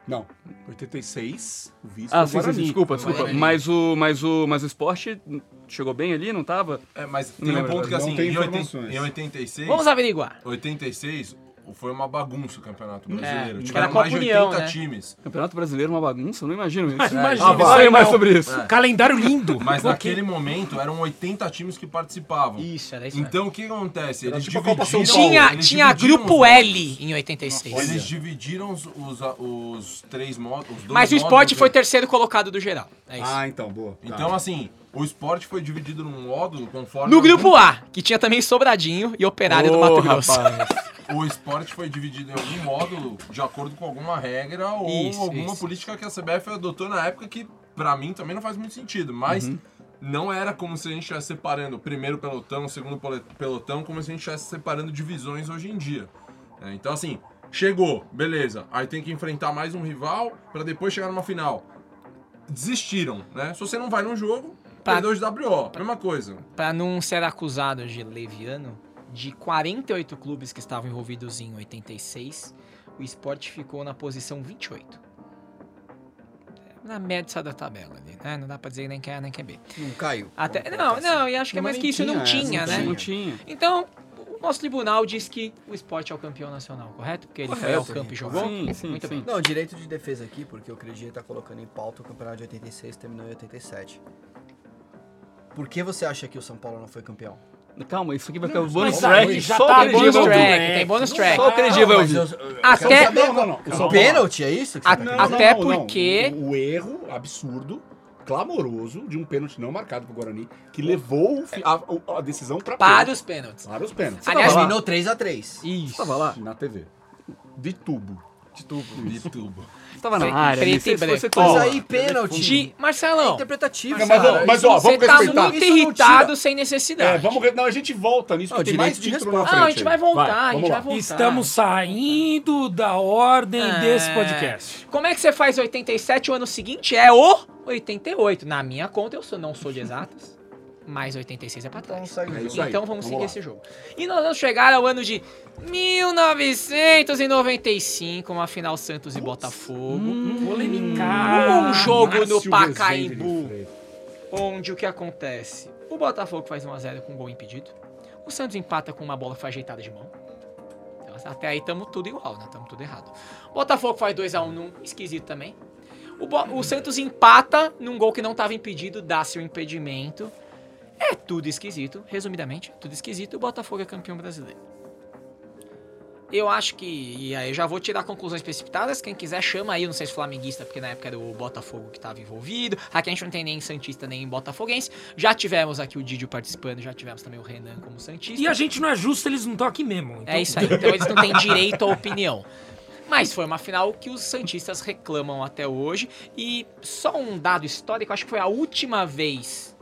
Não. 86, o vice Ah, sim, sim, sim, desculpa, desculpa. Guarani. Mas o, mas, o, mas o esporte chegou bem ali, não tava? É, mas Não tem um lembro, ponto que não assim, tem em, 80 informações. em 86, Vamos averiguar. 86 foi uma bagunça o Campeonato Brasileiro. É, Tiveram mais de União, 80 né? times. Campeonato Brasileiro é uma bagunça, eu não imagino isso. Imagina, Ah, vai, vai mais não. sobre isso. Calendário lindo. Mas naquele momento eram 80 times que participavam. Isso, era isso. Então o que acontece? Eles tipo dividiram... tinha eles tinha dividiram grupo os- L em 86. Eles dividiram os, os, os três modos. Os dois Mas o esporte módulos, foi terceiro colocado do geral. É isso. Ah, então, boa. Tá. Então, assim, o esporte foi dividido num módulo conforme. no grupo A, que tinha também Sobradinho e Operário do Mato Grosso. O esporte foi dividido em algum módulo de acordo com alguma regra ou Isso, alguma isso. política que a CBF adotou na época que, pra mim, também não faz muito sentido. Mas não era como se a gente estivesse separando o primeiro pelotão, o segundo pelotão, como se a gente estivesse separando divisões hoje em dia. É, então, assim, chegou, beleza. Aí tem que enfrentar mais um rival pra depois chegar numa final. Desistiram, né? Se você não vai num jogo, Pra- perdeu de WO. Mesma coisa. Pra não ser acusado de leviano, de 48 clubes que estavam envolvidos em 86, o esporte ficou na posição 28. É Na média da tabela ali, né? Não dá pra dizer nem que é A nem que é B. Não caiu. Até, não, não, e acho que é Não, mais que isso não tinha, né? Não tinha. Então, o nosso tribunal diz que o esporte é o campeão nacional, correto? Porque ele foi ao Correto. campo e jogou? Sim, sim, Muito sim. bem. Não, direito de defesa aqui, porque o Credier tá colocando em pauta o campeonato de 86 terminou em 87. Por que você acha que o São Paulo não foi campeão? Calma, isso aqui vai ficar bonus track. já Só tá Bônus track, tem bônus track. Só ouvir. Até, Não. O Pênalti, é isso? Que você A- tá Até porque- O, o erro absurdo, clamoroso, de um pênalti não marcado pro Guarani, que levou a, o- a decisão pra para pênalti. os pênaltis. Para os pênaltis. Aliás, Terminou 3x3. Isso. Tava lá? Na TV. De tubo. De tubo. Tava na área. preto você- e branco. você Mas aí, pênalti. De É Marcelão, interpretativo, Não, mas, ó, mas, ó, vamos você tá respeitar. muito Isso não irritado sem necessidade. É, vamos, não, a gente volta nisso, Não, porque tem direito mais de título resposta. na frente. Não, a gente vai voltar, a vamos gente vai voltar. Estamos saindo da ordem É. desse podcast. Como é que você faz 87 o ano seguinte? É o 88. Na minha conta, eu sou, não sou de exatas, mas 86 é pra Então trás. segue o É jogo. isso aí. Então vamos seguir lá. esse jogo. E nós vamos chegar ao ano de 1995, uma final Santos e Botafogo. Polemicar. Um jogo no Márcio Pacaembu. De Freitas. onde o que acontece? O Botafogo faz 1x0 com um gol impedido. O Santos empata com uma bola que foi ajeitada de mão. Então, até aí tamo tudo igual, né? Tamo tudo errado. O Botafogo faz 2x1 num esquisito também. O, Bo- o Santos empata num gol que não tava impedido, dá-se o impedimento. É tudo esquisito, resumidamente, tudo esquisito. O Botafogo é campeão brasileiro. Eu acho que. E aí eu já vou tirar conclusões precipitadas. Quem quiser chama aí, não sei se flamenguista, porque na época era o Botafogo que estava envolvido. Aqui a gente não tem nem Santista nem Botafoguense. Já tivemos aqui o Didio participando, já tivemos também o Renan como Santista. E a gente não é justo, eles não estão aqui mesmo. Então, É isso aí. Então eles não têm direito à opinião. Mas foi uma final que os Santistas reclamam até hoje. E só um dado histórico, acho que foi a última vez.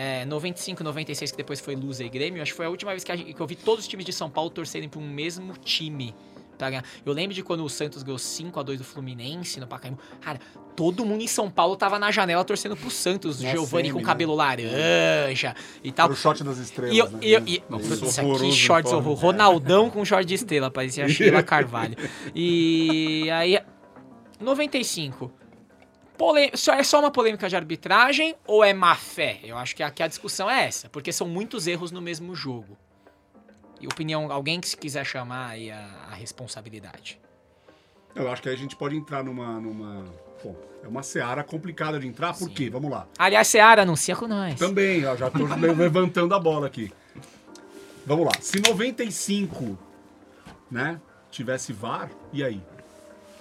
É, 95, 96, que depois foi Lusa e Grêmio. Acho que foi a última vez que, a gente- que eu vi todos os times de São Paulo torcerem para um mesmo time. Pra ganhar. Eu lembro de quando o Santos ganhou 5x2 do Fluminense no Pacaembu. Cara, todo mundo em São Paulo tava na janela torcendo pro Santos. Na Giovanni semi, com né? cabelo laranja e tal. Era o shot das estrelas, E eu, né? eu, e, Putz, isso aqui, horroroso shorts horror. Ronaldão com short de estrela, parecia a Sheila Carvalho. E aí, 95. É só uma polêmica de arbitragem ou é má fé? Eu acho que aqui a discussão é essa, porque são muitos erros no mesmo jogo. E opinião, alguém que se quiser chamar aí a, a responsabilidade. Eu acho que aí a gente pode entrar numa. numa... Bom, é uma seara complicada de entrar, por quê? Vamos lá. Aliás, Seara, anuncia com nós. Também, ó, já tô le- levantando a bola aqui. Vamos lá. Se 95, né, tivesse VAR, e aí?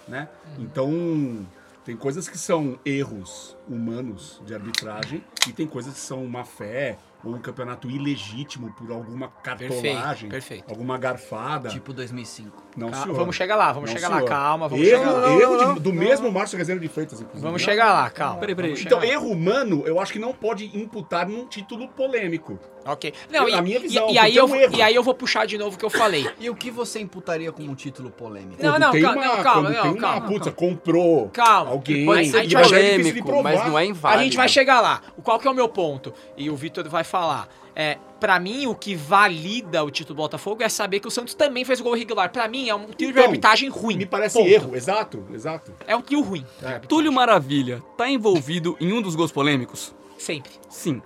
Né? Então, tem coisas que são erros humanos de arbitragem e tem coisas que são má fé ou um campeonato ilegítimo por alguma cartolagem, perfeito. alguma garfada. Tipo 2005. não, Ca- senhor. vamos chegar lá, vamos Não, chegar lá, senhor. calma, vamos erro, chegar lá. erro de- do mesmo Márcio Rezende de Freitas, inclusive. Vamos né? chegar lá, calma. Peraí, peraí. Então, lá. erro humano, eu acho que não pode imputar num título polêmico. Ok. Não, Na e, minha e- visão, e, aí porque é eu, um vou- erro. e aí eu vou puxar de novo o que eu falei. E o que você imputaria como um título polêmico? Não, não, calma, uma, não, calma, não, tem uma, calma, putz, calma. comprou Calma. alguém. Pode Aí ser a e de polêmico, mas não é inválido. A gente vai chegar lá. O- Qual que é o meu ponto? E o Vitor vai falar. É, para mim, o que valida o título do Botafogo é saber que o Santos também fez gol irregular. Pra mim, é um tiro de Então, arbitragem ruim. Me parece Ponto. erro, exato, exato. É um tiro ruim. Túlio Maravilha tá envolvido em um dos gols polêmicos? Sempre. Sim.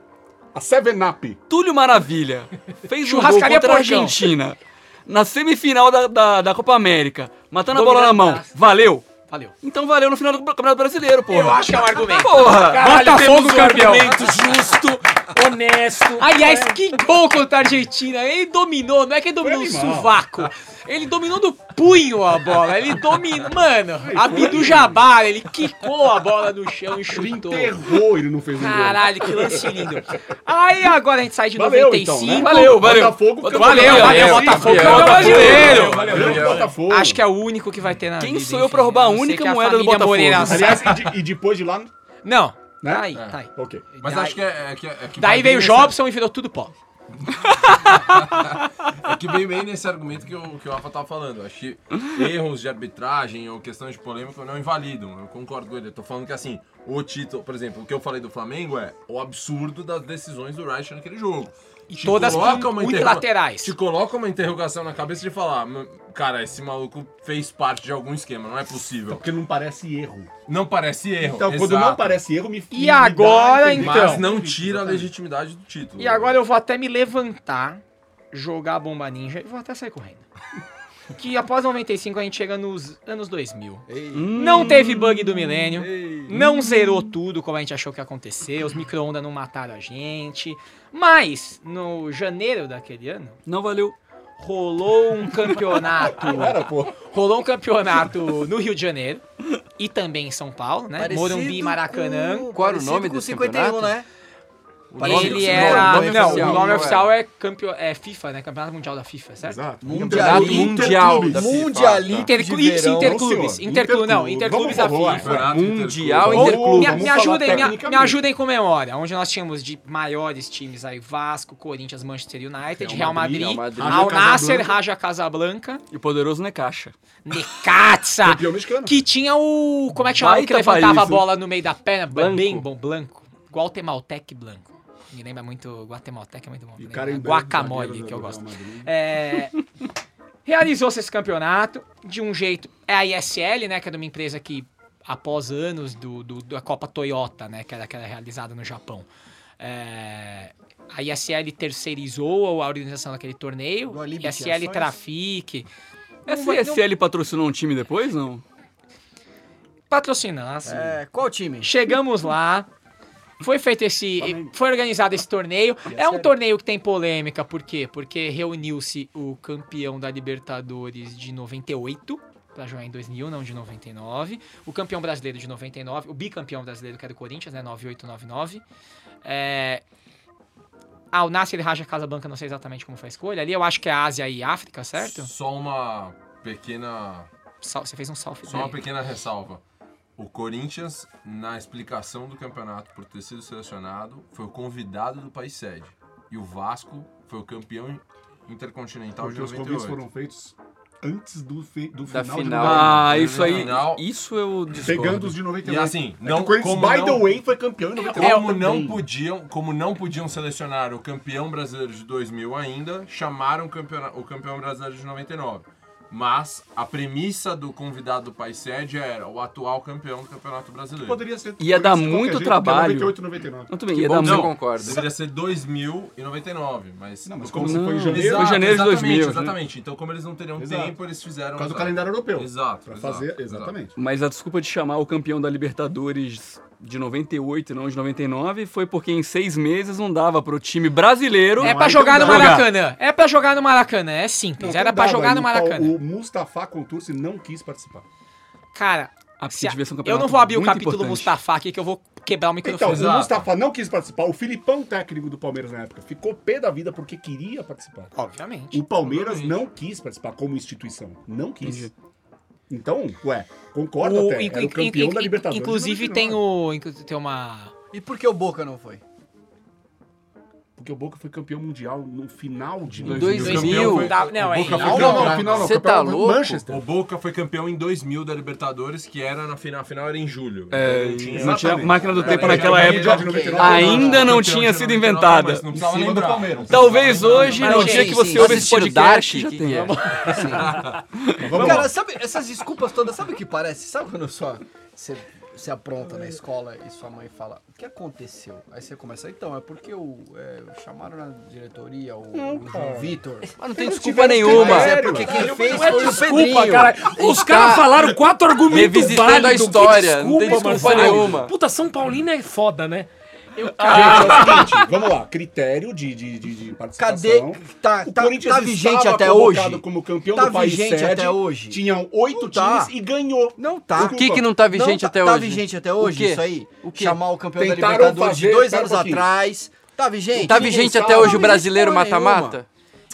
A Seven Up. Túlio Maravilha fez um gol Churrascaria contra a. Argentina na semifinal da, da, da Copa América, matando a bola na mão. Valeu? Valeu. Então valeu no final do Campeonato Brasileiro, porra. Eu acho que é um argumento. Porra! Botafogo campeão. Argumento justo, honesto. Aliás, que gol contra a Argentina. Ele dominou, não é que ele dominou o sovaco. Ele dominou do punho a bola. Ele dominou. Mano, Abdu Jabbar, ele quicou a bola no chão e Ele chutou. enterrou, ele não fez um. Caralho, que lance lindo. Aí agora a gente sai de Valeu, 95. então, né? Valeu, valeu. Botafogo, Valeu, valeu, Sim, Botafogo, brasileiro. Valeu, valeu, Botafogo. Acho que é o único que vai ter na Quem vida, sou eu pra roubar sei única que moeda do Botafogo? Moreira Aliás, e, de- e depois de lá, Não, né? tá aí, É. tá aí. Ok. Mas Daí- acho que é, é que, é que vai Daí veio o Jobson e virou tudo pó. É que vem bem nesse argumento que, o que o Rafa tava falando. Acho que erros de arbitragem ou questões de polêmica não invalidam. Eu concordo com ele. Eu tô falando que assim, o título, por exemplo, o que eu falei do Flamengo é o absurdo das decisões do Reich naquele jogo. E Te todas coloca uma unilaterais. Te coloca uma interrogação na cabeça de falar, "Mano, cara, esse maluco fez parte de algum esquema, não é possível. Porque não parece erro. Não parece erro. Então, quando exato. não parece erro, me E agora, então? Mas não tira a legitimidade do título. E agora eu vou até me levantar, jogar a bomba ninja e vou até sair correndo. Que após 95 a gente chega nos anos 2000. Não teve bug do milênio. Não zerou tudo como a gente achou que ia acontecer. Os micro-ondas não mataram a gente. Mas, no janeiro daquele ano, Não valeu. rolou um campeonato. Era, pô. rolou um campeonato no Rio de Janeiro. E também em São Paulo, né? Parecido Morumbi e Maracanã. com- Qual era o nome com desse 51, campeonato? né? Ele era. nome não, oficial, o nome não oficial é, campeão, é FIFA, né? Campeonato Mundial da FIFA, certo? Exato. Mundial- Mundial verão. Interclubes. senhor. Interclubes, não, Interclubes. Interclubes da. FIFA. Mundial Interclube. Interclube. Me, ajudem, me, ajudem com memória, onde nós tínhamos de maiores times aí, Vasco, Corinthians, Manchester United, Real Madrid. Al Raja Nasser, Casablanca. Raja Casablanca, E o poderoso Necaxa. Necaxa, que tinha o, como é que chamava, o que levantava a bola no meio da perna, bem bom, Blanco, Guatemaltec Blanco. Me lembra muito, Guatemaltec é muito bom. E né? Guacamole, que eu gosto. É, Realizou-se esse campeonato de um jeito. É a ISL, né? Que é de uma empresa que, após anos do, do- da Copa Toyota, né? Que era, que era realizada no Japão. é, a ISL terceirizou a organização daquele torneio. Do Alibi ISL? Trafique. Essa SL patrocinou um time depois, não? Patrocinasse. É, qual time? Chegamos lá. Foi feito esse. Foi organizado esse torneio. É um torneio que tem polêmica, por quê? Porque reuniu-se o campeão da Libertadores de 98 pra jogar em 2000, não de 99. O campeão brasileiro de 99, o bicampeão brasileiro que era o Corinthians, né, 9899. É Ah, o Nasser Raja Casablanca, não sei exatamente como foi a escolha. Ali eu acho que é Ásia e África, certo? Só uma pequena. Sal- Você fez um salve. Só uma pequena ressalva. O Corinthians, na explicação do campeonato por ter sido selecionado, foi o convidado do país sede. E o Vasco foi o campeão intercontinental Porque de os convites 98. foram feitos antes do, fi- do Da final, de final. 99. Ah, isso aí. final- Isso eu discordo. Pegando os de 98. E assim, É não- o Corinthians, como by não- the way, foi campeão em 99 Como não, podiam, como não podiam selecionar o campeão brasileiro de 2000 ainda, chamaram o campeão, o campeão brasileiro de 99. Mas a premissa do convidado do país sede era o atual campeão do Campeonato Brasileiro. Poderia ser. Ia dar muito jeito, trabalho. que é 98, 99. Muito bem, Que ia bom dar você muito. concorda. Deveria ser 2099, mas... Não, mas como você foi em Não. janeiro, Exato, Foi janeiro de exatamente, 2000, né? Exatamente. Então, como eles não teriam Exato. tempo, eles fizeram... por causa do calendário europeu. Exato. Pra exato, fazer, exato. exatamente. Mas a desculpa de chamar o campeão da Libertadores de 98 e não de 99 foi porque em seis meses não dava pro time brasileiro. É pra aí jogar no. Maracanã. É pra jogar no Maracanã. É simples. Não, Era pra dava, jogar no o Pau- Maracanã. O Mustafa Contursi não quis participar. Cara, porque se a- um eu não vou abrir o capítulo importante. Mustafa aqui que eu vou quebrar o microfone. Então, o Mustafa não quis participar. O Filipão, técnico do Palmeiras na época, ficou pé da vida porque queria participar. Obviamente. O Palmeiras Obviamente. não quis participar como instituição. Não quis. Então, ué, concordo O- até. Era o campeão da Libertadores. Inclusive tem 99. o. Tem uma. E por que o Boca não foi? Porque o Boca foi campeão mundial no final de Em 2000. 2000. foi- Da- não, o é Boca em- foi Não, campeão- não, não, final não. Cê campeão tá louco? Manchester. O Boca foi campeão em 2000 da Libertadores, que era na final, a final era em julho. É, Então, tinha- não tinha máquina do tempo É, naquela é, época. de 99, Ainda não tinha sido 99, inventada. Não precisava cima do. Palmeiras. Talvez hoje, no dia que você ouve esse podcast, já é? Vamos Cara, sabe essas desculpas todas, sabe o que parece? Sabe quando sua, você, você apronta na escola e sua mãe fala, o que aconteceu? Aí você começa, então, é porque o, é, chamaram na diretoria o, o João Vitor. Mas não tem desculpa nenhuma. que- Mas é porque quem fez Não é foi o desculpa, Pedrinho. cara. Os caras falaram quatro argumentos Revisitando a válidos. Que história, não tem desculpa, desculpa nenhuma. Puta, São Paulino é foda, né? Eu, Gente, é o seguinte, vamos lá. Critério de, de, de, de participação. Cadê? Tá, O tá, Corinthians tá vigente estava até hoje? como campeão Tá do país vigente sede, até hoje? Tinham oito tá. times e ganhou. Não tá. O que que não tá vigente Não, até tá hoje? vigente até hoje isso aí? O? Chamar o campeão da Tentaram Libertadores de fazer- dois pera um anos pouquinho. atrás. Tá vigente? Tá vigente até hoje o brasileiro existe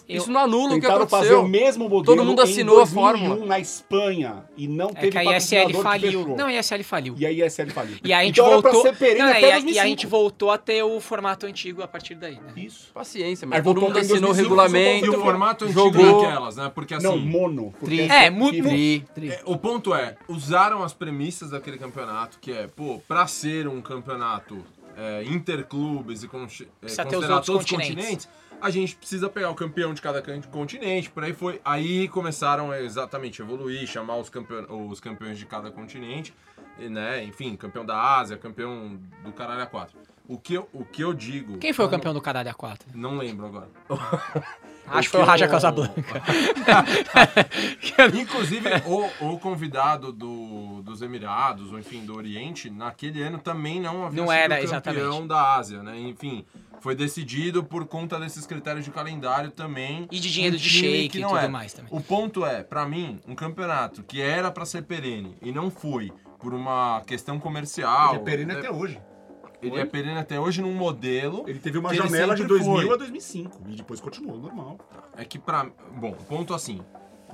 Isso não anula o que Tentaram fazer aconteceu. o mesmo modelo Todo mundo em assinou a 2001 fórmula. na Espanha e não É teve que a ISL faliu. Não, a ISL faliu. E a ISL faliu. E a gente então voltou. era pra ser Não, até e, a, 2005. e a gente voltou a ter o formato antigo a partir daí, né? Isso. Paciência, Aí mas todo mundo em assinou o 2005, regulamento. E o formato antigo jogou. daquelas, né? Porque assim... Não, mono. Tri. É, mu- que- mu- Tri, tri. É, O ponto é, usaram as premissas daquele campeonato, que é, pô, pra ser um campeonato é, interclubes e con os considerar todos os continentes. a gente precisa pegar o campeão de cada continente, por aí foi. Aí começaram a exatamente evoluir, chamar os, campeão, os campeões de cada continente, e, né? Enfim, campeão da Ásia, campeão do caralho a 4. O que eu, o que eu digo. Quem foi o campeão do Caralho A4? Não lembro agora. Acho que O foi o Raja eu- Casablanca. Inclusive, o, o convidado do, dos Emirados, ou enfim, do Oriente, naquele ano também não havia Não sido era, campeão exatamente. da Ásia, né? Enfim, foi decidido por conta desses critérios de calendário também. E de dinheiro um de shake que e não tudo é. mais também. O ponto é, pra mim, um campeonato que era pra ser perene e não foi por uma questão comercial. Ele é perene né? até hoje. Ele é perene até hoje num modelo. Ele teve uma janela de sempre 2000 foi. a 2005 e depois continuou normal. É que pra. Bom, ponto assim.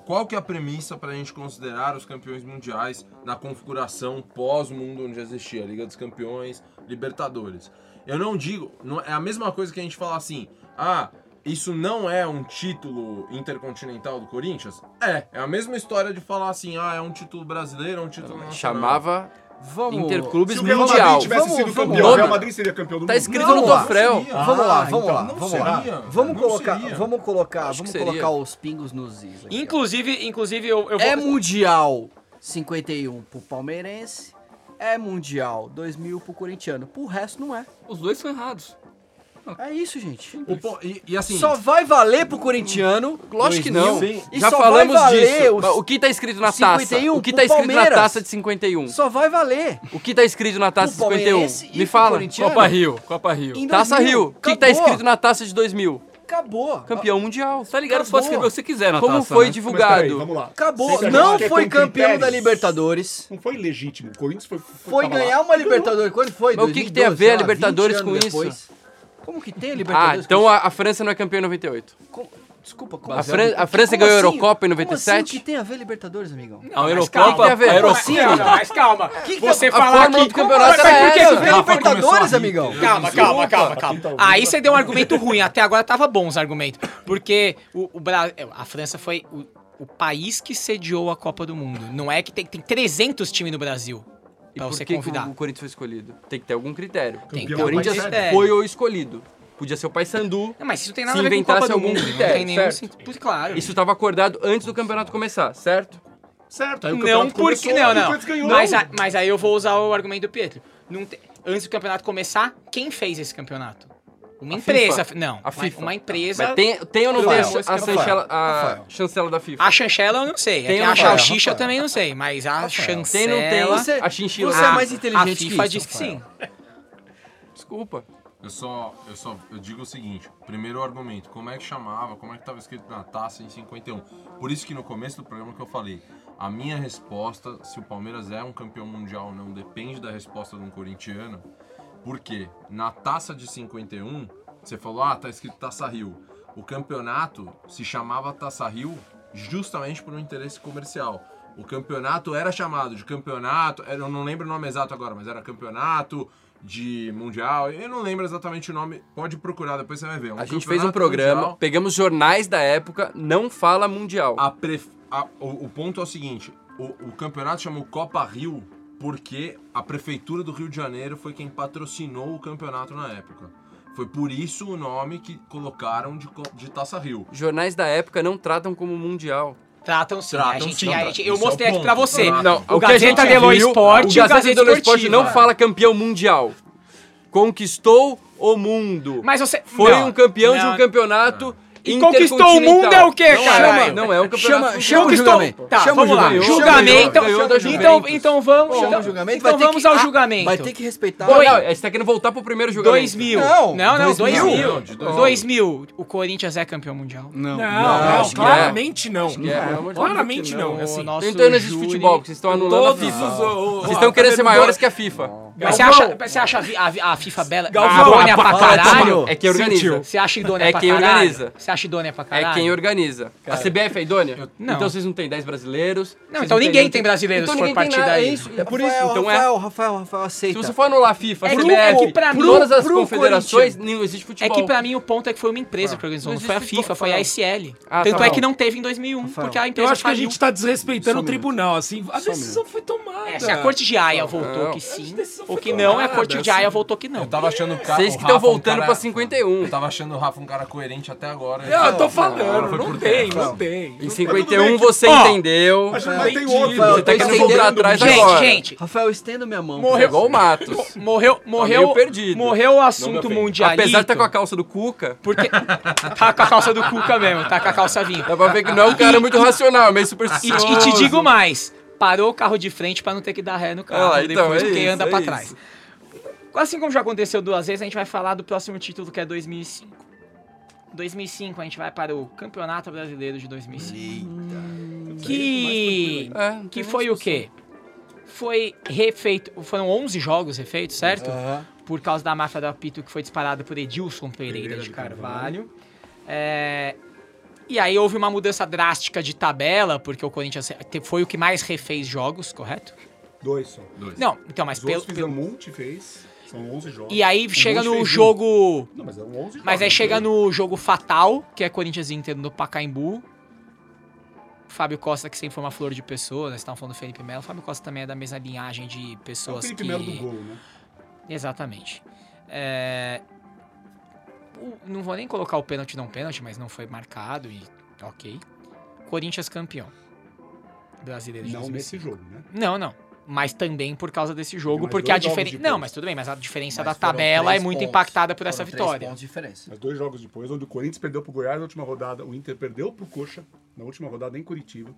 Qual que é a premissa pra gente considerar os campeões mundiais na configuração pós-mundo onde existia Liga dos Campeões, Libertadores? Eu não digo, não, é a mesma coisa que a gente falar assim, ah, isso não é um título intercontinental do Corinthians? É, é a mesma história de falar assim, ah, é um título brasileiro, é um título nacional. Chamava Vamos... Interclubes Se o Real Madrid Mundial. tivesse Vamos- sido vamos campeão, o. Real Madrid seria campeão do Tá mundo. escrito Não, no seria. Vamos lá, vamos então, lá, vamos seria, lá. Vamos colocar, vamos colocar, vamos colocar os pingos nos is. aqui, ó. Inclusive, inclusive eu, eu vou. É mundial 51 pro palmeirense, é mundial 2000 pro corintiano. Pro resto não é. Os dois são errados. É isso, gente. O po- e, e assim, Só vai valer pro corintiano. Lógico que não. 2000, e Já só falamos vai valer disso. os O que tá escrito na taça? 51 O que tá escrito na Palmeiras. taça de 51? Só vai valer. O que tá escrito na taça de Pro 51? palmeirense e Me fala. Copa Rio, Copa Rio. Em Taça 2000. Rio. O que, que tá Acabou. escrito na taça de 2000? Acabou. Campeão mundial. Tá ligado? Você pode escrever o que você quiser na Como taça, foi né? Divulgado? vamos lá. Acabou. Não quer foi campeão da Libertadores. Não foi legítimo. O Corinthians foi. Foi lá. ganhar uma Libertadores. Quando foi? Mas o que que tem a 2012, ver a Libertadores 20 com isso? Como que tem a Ah, Libertadores? então com a, a França não é campeã em 98. Com- Desculpa, como A, assim? Fran- a França Como ganhou a assim? Eurocopa em Como assim? O 97? que tem a ver Libertadores, amigão? A mas Eurocopa, calma, tem a ver. a Eurocopa. Assim, Não, não, mas calma. Que que você a falar que. do campeonato Mas era por que essa. você- Tem a Rafa começou a Libertadores, amigão. Calma, calma, calma, calma. Tá Aí você deu um argumento ruim. Até agora tava bom os argumentos. Porque o, o Bra- a França foi o, o país que sediou a Copa do Mundo. Não é que tem, tem 300 times no Brasil E pra por você que, que convidar. o Corinthians foi escolhido? Tem que ter algum critério. Tem que ter algum Corinthians critério. foi o escolhido. Podia ser o Paysandu. Não, mas isso não tem Se nada a ver com inventasse Copa do algum Mundo. Não critério, tem nenhum certo? sentido. Claro. Isso estava acordado antes do campeonato começar, certo? Certo, aí o Não, campeonato porque começou, não, o não. Corinthians ganhou. Mas, a- mas aí eu vou usar o argumento do Pietro. Não te- Antes do campeonato começar, quem fez esse campeonato? Uma A empresa. FIFA. Não, A uma- FIFA. uma empresa. Mas tem, tem ou não tem a, chancela, a chancela da FIFA? A chanchela eu não sei. Tem é a salsicha eu também não sei. Mas a chancela. Tem ou não tem? Você- a chinchila. você é mais inteligente A que FIFA isso, diz que sim. Desculpa. Eu só, eu só eu digo o seguinte: primeiro argumento, como é que chamava, como é que tava escrito na taça em 51? Por isso que no começo do programa que eu falei, a minha resposta, se o Palmeiras é um campeão mundial ou não, depende da resposta de um corintiano. Porque na taça de 51, você falou, ah, tá escrito Taça Rio. O campeonato se chamava Taça Rio justamente por um interesse comercial. O campeonato era chamado de campeonato, eu não lembro o nome exato agora, mas era campeonato de mundial, eu não lembro exatamente o nome, pode procurar, depois você vai ver. A gente fez um programa, mundial. pegamos jornais da época, não fala mundial. A pref- a- o, o ponto é o seguinte: o, o campeonato chamou Copa Rio porque a prefeitura do Rio de Janeiro foi quem patrocinou o campeonato na época. Foi por isso o nome que colocaram de, de Taça Rio. Jornais da época não tratam como mundial. Tratam sim. Tratam a gente, sim, a gente- eu é o mostrei aqui ponto. pra você. Não, o o que a gente Gazeta dello viu, Sport o e Gazeta Gazeta Sport Esportiva. não fala campeão mundial. Conquistou o mundo. Mas você. Foi não, um campeão de não. um campeonato E conquistou o mundo é o quê, não caralho? É, não é um campeonato Chama- mundial. chama o Conquistou- julgamento. Tá, Chama o vamos lá. julgamento. Então, Juventus. então vamos. Chama então, o julgamento, então vai ter vamos que- ao ah, julgamento. Vai ter que respeitar. Não, você tá querendo voltar pro primeiro julgamento. 2000. Não, não, não 2000. 2000. Não, de 2000. 2000. O Corinthians é campeão mundial. Não. Não, acho não, que é. claramente não. que é, amor de. Claramente. O Assim, Então não existe júri- futebol, vocês estão anulando todos os- o- Vocês estão querendo ser maiores que a FIFA. Mas você acha, você acha a, vi- a, a FIFA bela Galvão, idônea pra caralho? É quem organiza. Você acha idônea É pra quem caralho? organiza. Você acha idônea pra caralho? É quem organiza. A CBF é idônea? Não. Então vocês não têm 10 brasileiros. Não, então ninguém nenhum- tem brasileiro então se for ninguém tem partir daí. É, isso, é por Rafael, isso. Então é. Rafael, Rafael, Rafael, Se aceita. você for anular a FIFA, a É que- CBF, é que pra mim- todas as pro confederações, não existe É futebol. que pra mim o ponto é que foi uma empresa que organizou, Não não foi a FIFA, foi a Rafael. ICL. Ah, Tanto tá é bom. que não teve em 2001, Rafael. porque a Eu empresa acho que a faliu. gente tá desrespeitando o tribunal, assim. A decisão foi tomada. É, se a corte de Haia voltou que sim, ou que não, é a corte de assim. Haia voltou que não. Eu tava achando o cara. Vocês que estão voltando cara- pra 51. Eu tava achando o Rafa um cara coerente até agora. Não, eu tô falando, não por tem, não tem. Em 51 você entendeu. Mas mas tem outro. Você tá estendendo- voltar atrás Gente, agora. gente, Rafael, estenda minha mão. Morreu. Igual o Matos. morreu, morreu, meio perdido. morreu o assunto mundialito. Apesar de estar com a calça do Cuca, Porque tá com a calça do Cuca mesmo, tá com a calça vinho. dá pra ver que não é um cara muito racional, é meio supersticioso. e te digo mais, parou o carro de frente pra não ter que dar ré no carro Ah, então, depois, é isso, anda é pra isso. trás. Assim como já aconteceu duas vezes, a gente vai falar do próximo título que é 2005. 2005 a gente vai para o Campeonato Brasileiro de 2005. Que É, não tem que nem foi o quê? Foi refeito, foram 11 jogos refeitos, certo? Aham. Por causa da máfia do apito que foi disparada por Edilson Pereira, Pereira de Carvalho. É, E aí houve uma mudança drástica de tabela, porque o Corinthians foi o que mais refez jogos, correto? Dois só. Dois. Não, então, mas Os pelo. um monte, fez. São 11 jogos. E aí chega no fez um. jogo. Não, mas eram 11 jogos. Mas aí chega foi? no jogo fatal, que é Corinthians e Inter no Pacaembu. Fábio Costa, que sempre foi uma flor de pessoa, né? Vocês estavam falando do Felipe Melo. Fábio Costa também é da mesma linhagem de É o pessoas Felipe que. Melo do gol, né? Exatamente. É, Não vou nem colocar o pênalti não pênalti, mas não foi marcado e ok. Corinthians campeão. Brasileiro de Não 2005. nesse jogo, né? Não, não. Mas também por causa desse jogo, porque a jogos diferença. Não, mas tudo bem, mas a diferença Mas da tabela é muito pontos. impactada por essa vitória. pontos de diferença. Mas dois jogos depois, onde o Corinthians perdeu pro Goiás na última rodada, o Inter perdeu pro Coxa na última rodada em Curitiba.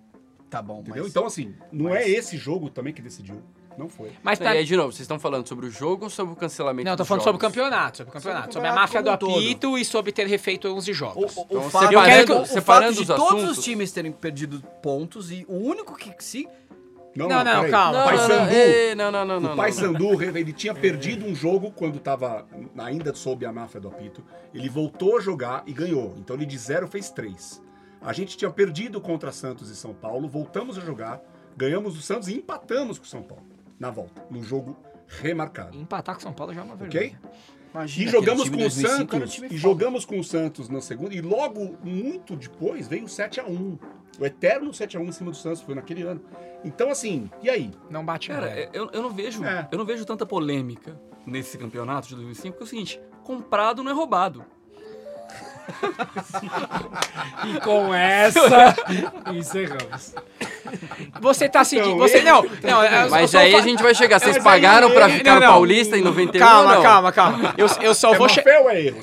Tá bom, Entendeu? mas... Então, assim, não mas- é esse jogo também que decidiu. Não foi. Mas E pra... aí, de novo, vocês estão falando sobre o jogo ou sobre o cancelamento Não, eu tô dos falando sobre o jogos? campeonato, sobre o campeonato, sobre a campeonato máfia do um todo. apito e sobre ter refeito 11 jogos. O, o, o Então, fato, separando- eu quero que- o separando fato de os todos assuntos. os times terem perdido pontos e o único que se... Não, Não, não, peraí. calma. O Não, não, não, Paysandu, não, não, não, não, o não. Paysandu, ele tinha perdido um jogo quando tava ainda sob a máfia do apito. Ele voltou a jogar e ganhou. Então ele de zero fez três. A gente tinha perdido contra Santos e São Paulo, voltamos a jogar, ganhamos do Santos e empatamos com o São Paulo na volta, num jogo remarcado. Empatar com São Paulo já é uma Ok? vergonha. Imagina, E jogamos com o time 2005 era Santos, time e jogamos com o Santos na segunda, e logo, muito depois, veio o 7x1. O eterno 7x1 em cima do Santos, foi naquele ano. Então, assim, e aí? Não bate Cara, mais. eu, eu não vejo, É. eu não vejo tanta polêmica nesse campeonato de 2005, porque é o seguinte, comprado não é roubado. E com essa, encerramos. Você tá seguindo. Você não. não eu- Mas eu aí fa- a gente vai chegar. Vocês pagaram pra não, ficar no não. Paulista em 91 Calma, não? calma, calma. Eu, eu só É vou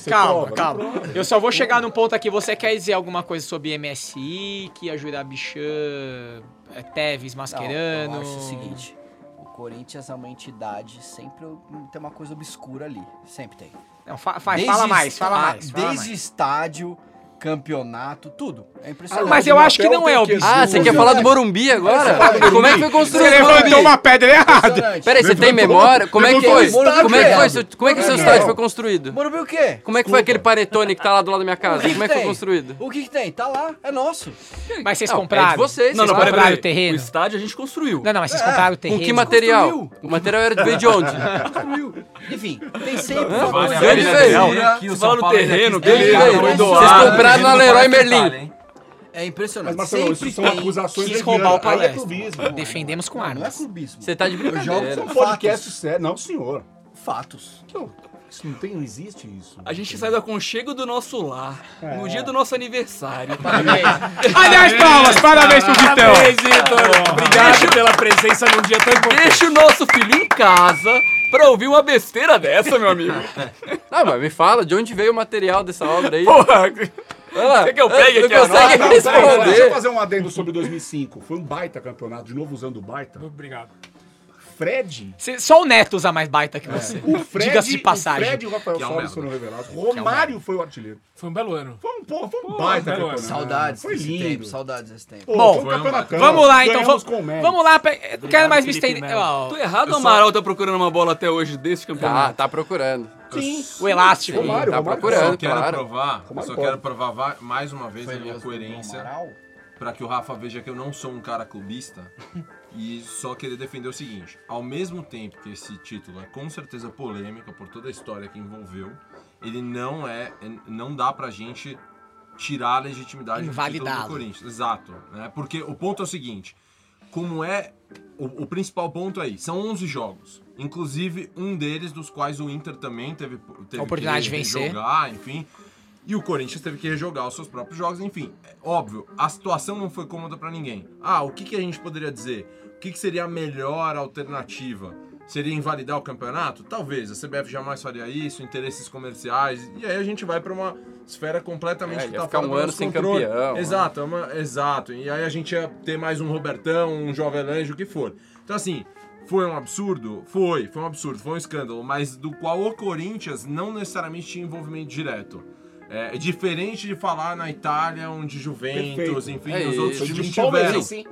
Calma, prova, calma. não prova. Eu só vou chegar num ponto aqui. Você quer dizer alguma coisa sobre MSI, que ajudar Bichan, é, Teves, Mascherano? Não, eu acho o seguinte. O Corinthians é uma entidade, sempre tem uma coisa obscura ali. Sempre tem. Não, fa- Desde fala mais, fala mais. fala Desde mais. estádio, campeonato, tudo. É impressionante. Mas eu acho que não é o bicho. Ah, você quer falar do Morumbi agora? Como é que foi Você construído o levantou Morumbi? uma pedra errada. Peraí, você tem memória? Como é que foi? Como é que foi? é? Como é que o seu é? estádio foi construído? Morumbi o quê? Como é que foi aquele paretone que tá lá do lado da minha casa? que Como é que foi construído? O que, que tem? Tá lá, é nosso. Mas vocês Não, compraram? é de vocês, Não, não, compraram o terreno? O estádio a gente construiu. Não, não, mas vocês compraram o Com terreno. que material? construiu. O material era de veio de onde? Enfim, tem sempre onde veio? Você fala São no terreno, beleza, Vocês compraram não na Leroy Merlin. É impressionante. Mas, Marcelo, sempre isso são acusações quis roubar o é palestra. clubismo. Defendemos com Não, não é armas. clubismo. Você tá de Eu jogo brincadeira. É um podcast sério. Não, senhor. fatos. Que eu- Isso não tem, não existe isso. A gente sai do aconchego do nosso lar, no dia do nosso aniversário. Aliás, palmas, parabéns pro Vitão. Parabéns, Vitor. Obrigado pela presença num dia tão importante. Deixa o nosso filho em casa pra ouvir uma besteira dessa, meu amigo. Ah, mas me fala, de onde veio o material dessa obra aí? Porra, Quer que eu pegue Não aqui a consegue nota? Não, peraí, deixa eu fazer um adendo sobre 2005. Foi um baita campeonato, de novo usando o baita. Obrigado. Fred. Cê- Só o Neto usa mais baita que você. O Fred, Diga-se de O passagem. Fred e o Rafael Que é um foram revelados. Romário foi o artilheiro. Foi um belo ano. Foi um, porra, foi um baita belo campeonato. Saudades Foi desse lindo. tempo, saudades desse tempo. Pô, Bom, foi um. Vamos lá, então. Vamos, vamos lá. quero mais me estender. Tô errado, o Amaral tá procurando uma bola até hoje desse Tá, campeonato. tá procurando. Sim. o elástico. Romário, Tá Romário Eu procurando. só quero claro. provar, eu Romário só pode. quero provar va- mais uma vez a minha Foi coerência pra que o Rafa veja que eu não sou um cara clubista e só querer defender o seguinte: ao mesmo tempo que esse título é com certeza polêmico por toda a história que envolveu, ele não é, não dá pra gente tirar a legitimidade do título do Corinthians. Exato, né? Porque o ponto é o seguinte: como é o, o principal ponto aí, são 11 jogos. Inclusive, um deles, dos quais o Inter também teve, teve A oportunidade que de vencer. jogar, enfim. E o Corinthians teve que rejogar os seus próprios jogos, enfim. É óbvio, a situação não foi cômoda pra ninguém. Ah, o que, que a gente poderia dizer? O que, que seria a melhor alternativa? Seria invalidar o campeonato? Talvez. A CBF jamais faria isso, interesses comerciais. E aí a gente vai pra uma esfera completamente É, que tá ficar um ano sem controle. campeão, né? Exato, é uma- exato. E aí a gente ia ter mais um Robertão, um Jovelange, o que for. Então assim, foi um absurdo? Foi, foi um absurdo, foi um escândalo, mas do qual o Corinthians não necessariamente tinha envolvimento direto. É, é diferente de falar na Itália, onde Juventus, Perfeito. enfim, É os outros times tiveram. sim.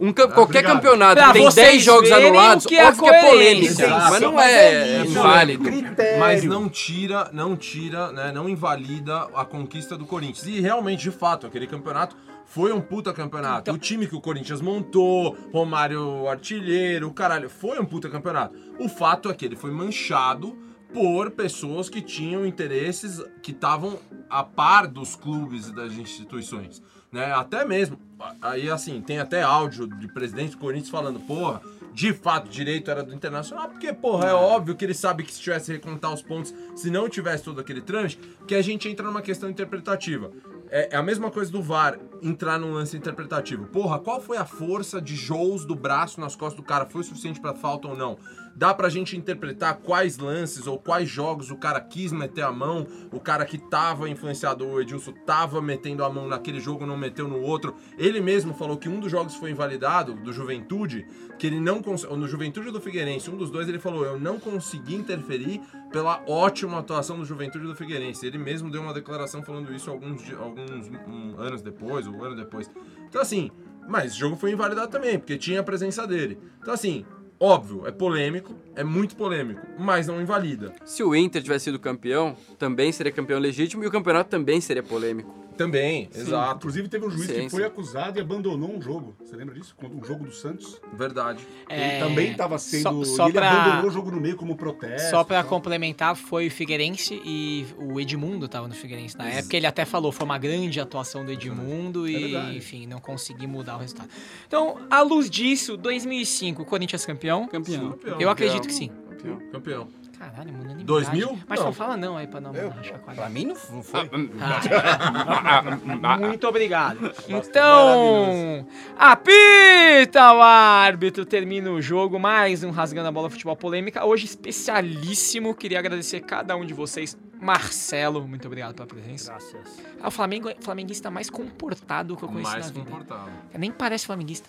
Um cam- qualquer obrigado. campeonato Pra que tem vocês 10 jogos anulados, o que é óbvio que é polêmico. coerência. Mas não é, é isso, inválido. Critério. Mas não tira, não tira, né, não invalida a conquista do Corinthians. E realmente, de fato, aquele campeonato foi um puta campeonato. o time que o Corinthians montou, Romário artilheiro, caralho, foi um puta campeonato. O fato é que ele foi manchado por pessoas que tinham interesses que estavam a par dos clubes e das instituições, né? Até mesmo, aí assim, tem até áudio de presidente do Corinthians falando, porra, de fato, direito era do Internacional, porque, porra, é óbvio que ele sabe que se tivesse recontar os pontos, se não tivesse todo aquele trâmite, que a gente entra numa questão interpretativa. É, é a mesma coisa do VAR entrar num lance interpretativo. Porra, qual foi a força de Jous do braço nas costas do cara? Foi suficiente pra falta ou não? Dá pra gente interpretar quais lances ou quais jogos o cara quis meter a mão, o cara que tava influenciado, o Edilson tava metendo a mão naquele jogo, não meteu no outro. Ele mesmo falou que um dos jogos foi invalidado, do Juventude, que ele não cons- ou no Juventude do Figueirense, um dos dois ele falou, eu não consegui interferir pela ótima atuação do Juventude do Figueirense. Ele mesmo deu uma declaração falando isso alguns, alguns hum, anos depois, ou um ano depois. Então assim, mas esse jogo foi invalidado também, porque tinha a presença dele. Então assim, óbvio, é polêmico, é muito polêmico, mas não invalida. Se o Inter tivesse sido campeão, também seria campeão legítimo e o campeonato também seria polêmico. Também, exato, Inclusive teve um juiz Sim, que foi sim. acusado e abandonou um jogo. Você lembra disso? Um jogo do Santos. verdade. É, ele também estava sendo. Só, só e ele pra, abandonou o jogo no meio como protesto. só pra tal. complementar, foi o Figueirense e o Edmundo tava no Figueirense na época. Ele até falou, foi uma grande atuação do Edmundo É e, enfim, não consegui mudar o resultado. Então, à luz disso, 2005, Corinthians campeão. Campeão. Campeão. Eu acredito que sim. Campeão. Campeão. Caralho, mano. unanimidade. 2000? Mas Não. não fala não aí pra uma Eu? chacoalhada. Pra mim não, não foi. Muito obrigado. Então, apita o árbitro, termina o jogo, mais um Rasgando a Bola Futebol Polêmica, hoje especialíssimo, queria agradecer cada um de vocês. Marcelo, muito obrigado pela presença. Graças. É o Flamengo, flamenguista mais comportado que eu conheci Mais na vida. confortável. Nem parece flamenguista.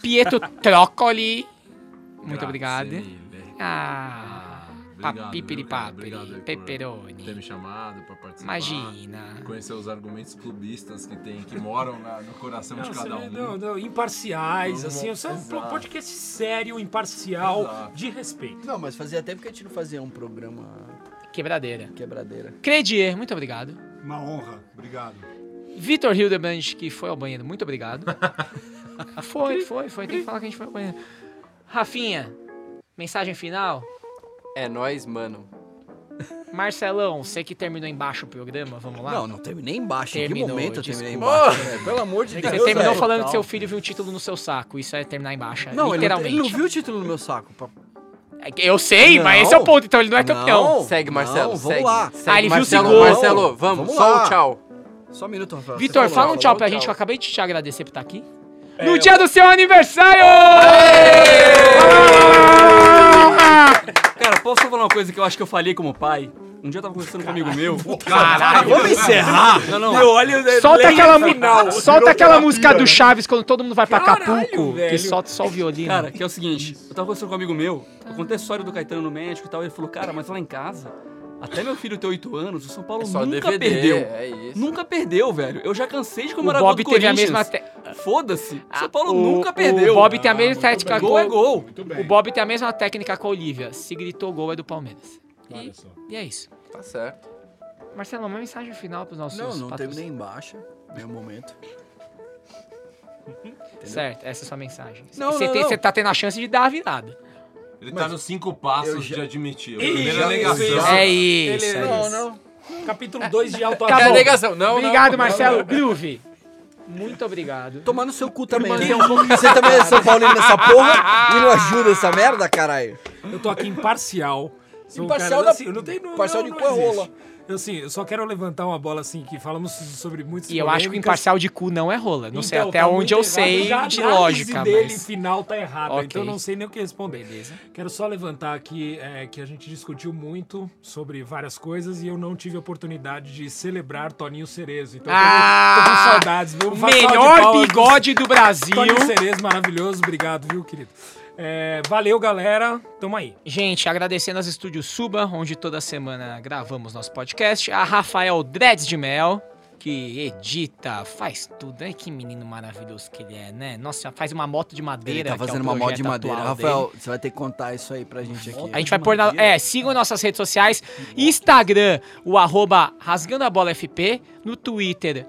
Pietro Trócoli, muito obrigado. mille. Ah, Obrigado, papipiri viu, cara? papiri, Obrigado aí por pepperoni. Ter me chamado pra participar. Imagina. Conhecer os argumentos clubistas que tem, que moram na- no coração de Não, cada você- um. não, não, imparciais, Não, assim, isso é um podcast sério, imparcial, Exato. de respeito. Não, mas fazia tempo que a gente não fazia um programa Quebradeira. quebradeira. Credier, muito obrigado. Uma honra. Obrigado. Vitor Hildebrand, que foi ao banheiro, muito obrigado. foi, foi, foi. Tem que falar que a gente foi ao banheiro. Rafinha, mensagem final. É nóis, mano. Marcelão, você que terminou embaixo o programa, vamos lá? Não, não terminei embaixo. em que Terminou, momento eu terminei desculpa. embaixo? É, pelo amor de Você Deus. terminou velho. falando que seu filho viu um título no seu saco. Isso é terminar embaixo. Não, ele não, literalmente. ele não viu o título no meu saco. É Eu sei, mas Não. esse é o ponto, então ele não é campeão. Não, Segue, Marcelo. não, vamos segue. lá. Segue, Ah, ele viu o Marcelo, segundo. Marcelo, vamos, Vamos só lá. um tchau. Só um minuto, Rafael. Vitor, Você fala um tchau pra gente, que eu acabei de te agradecer por estar aqui. É, no dia do seu aniversário! Cara, posso falar uma coisa que eu acho que eu falhei como pai? Um dia eu tava conversando com um amigo meu. Caralho! Vamos encerrar. Não, não. Meu, olha, Solta aquela, final. solta aquela música do Chaves quando todo mundo vai pra Caralho, Acapulco, que velho. solta só o violino. Cara, que é o seguinte, eu tava conversando com um amigo meu, eu contei a história do Caetano no médico e tal, ele falou, cara, mas lá em casa, até meu filho ter 8 anos, o São Paulo É só nunca DVD, perdeu. é isso. Nunca perdeu, velho. Eu já cansei de o comemorar gol Bob do teve a mesma. te- Foda-se. O São Paulo o- nunca perdeu. O Bob tem a mesma técnica. Gol é gol. O Bob tem a mesma técnica com a Olivia. Se gritou gol é do Palmeiras. E, Olha só. e é isso. Tá certo. Marcelo, uma mensagem final pros nossos Não, não patrocínios. terminei em baixa. Nenhum momento. Certo, essa é a sua mensagem. Não, Você não, tem- não. você tá tendo a chance de dar a virada. Ele tá nos cinco passos já- de admitir. A primeira já- negação. É isso, Ele- é Não, isso. não. Capítulo 2 de Alto Tá Cadê a bom. negação? Não, Obrigado, não. Marcelo. Groove. Muito obrigado. Tomar no seu cu também. né? Você também é São Paulino nessa porra e não ajuda essa merda, caralho. Eu tô aqui imparcial. Um Imparcial cara, da- assim, eu não tenho, não, imparcial não, de não cu é existe. rola. Eu, assim, eu só quero levantar uma bola assim, que falamos sobre muitos E eu acho que o imparcial de cu não é rola. Não sei Então, até tá onde eu errado. sei Já a de lógica, dele mas... final tá errada, Ok. então eu não sei nem o que responder. Beleza. Quero só levantar aqui é, que a gente discutiu muito sobre várias coisas e eu não tive a oportunidade de celebrar Toninho Cerezo. Então Ah! tô, com saudades. viu? Melhor bigode do Brasil. Toninho Cerezo, maravilhoso. Obrigado, viu, querido? É, valeu, galera. Tamo aí. Gente, agradecendo aos estúdios Suba, onde toda semana gravamos nosso podcast. A Rafael Dreads de Mel, que edita, faz tudo. Ai, que menino maravilhoso que ele é, né? Nossa, faz uma moto de madeira. Ele tá que é o fazendo uma moto de madeira. Rafael, dele. você vai ter que contar isso aí pra gente aqui. A gente vai pôr na. É, sigam nossas redes sociais. Instagram, o arroba Rasgando a Bola FP. No Twitter,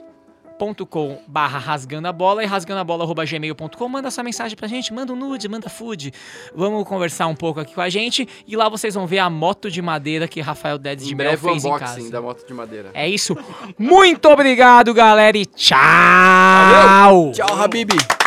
.com barra rasgando a bola e rasgando a bola gmail.com manda essa mensagem pra gente, manda um nude, manda food. Vamos conversar um pouco aqui com a gente e lá vocês vão ver a moto de madeira que Rafael Dedes de Em Mel breve o fez em casa. da moto de madeira. é isso, muito obrigado galera e tchau! Tchau, Habib.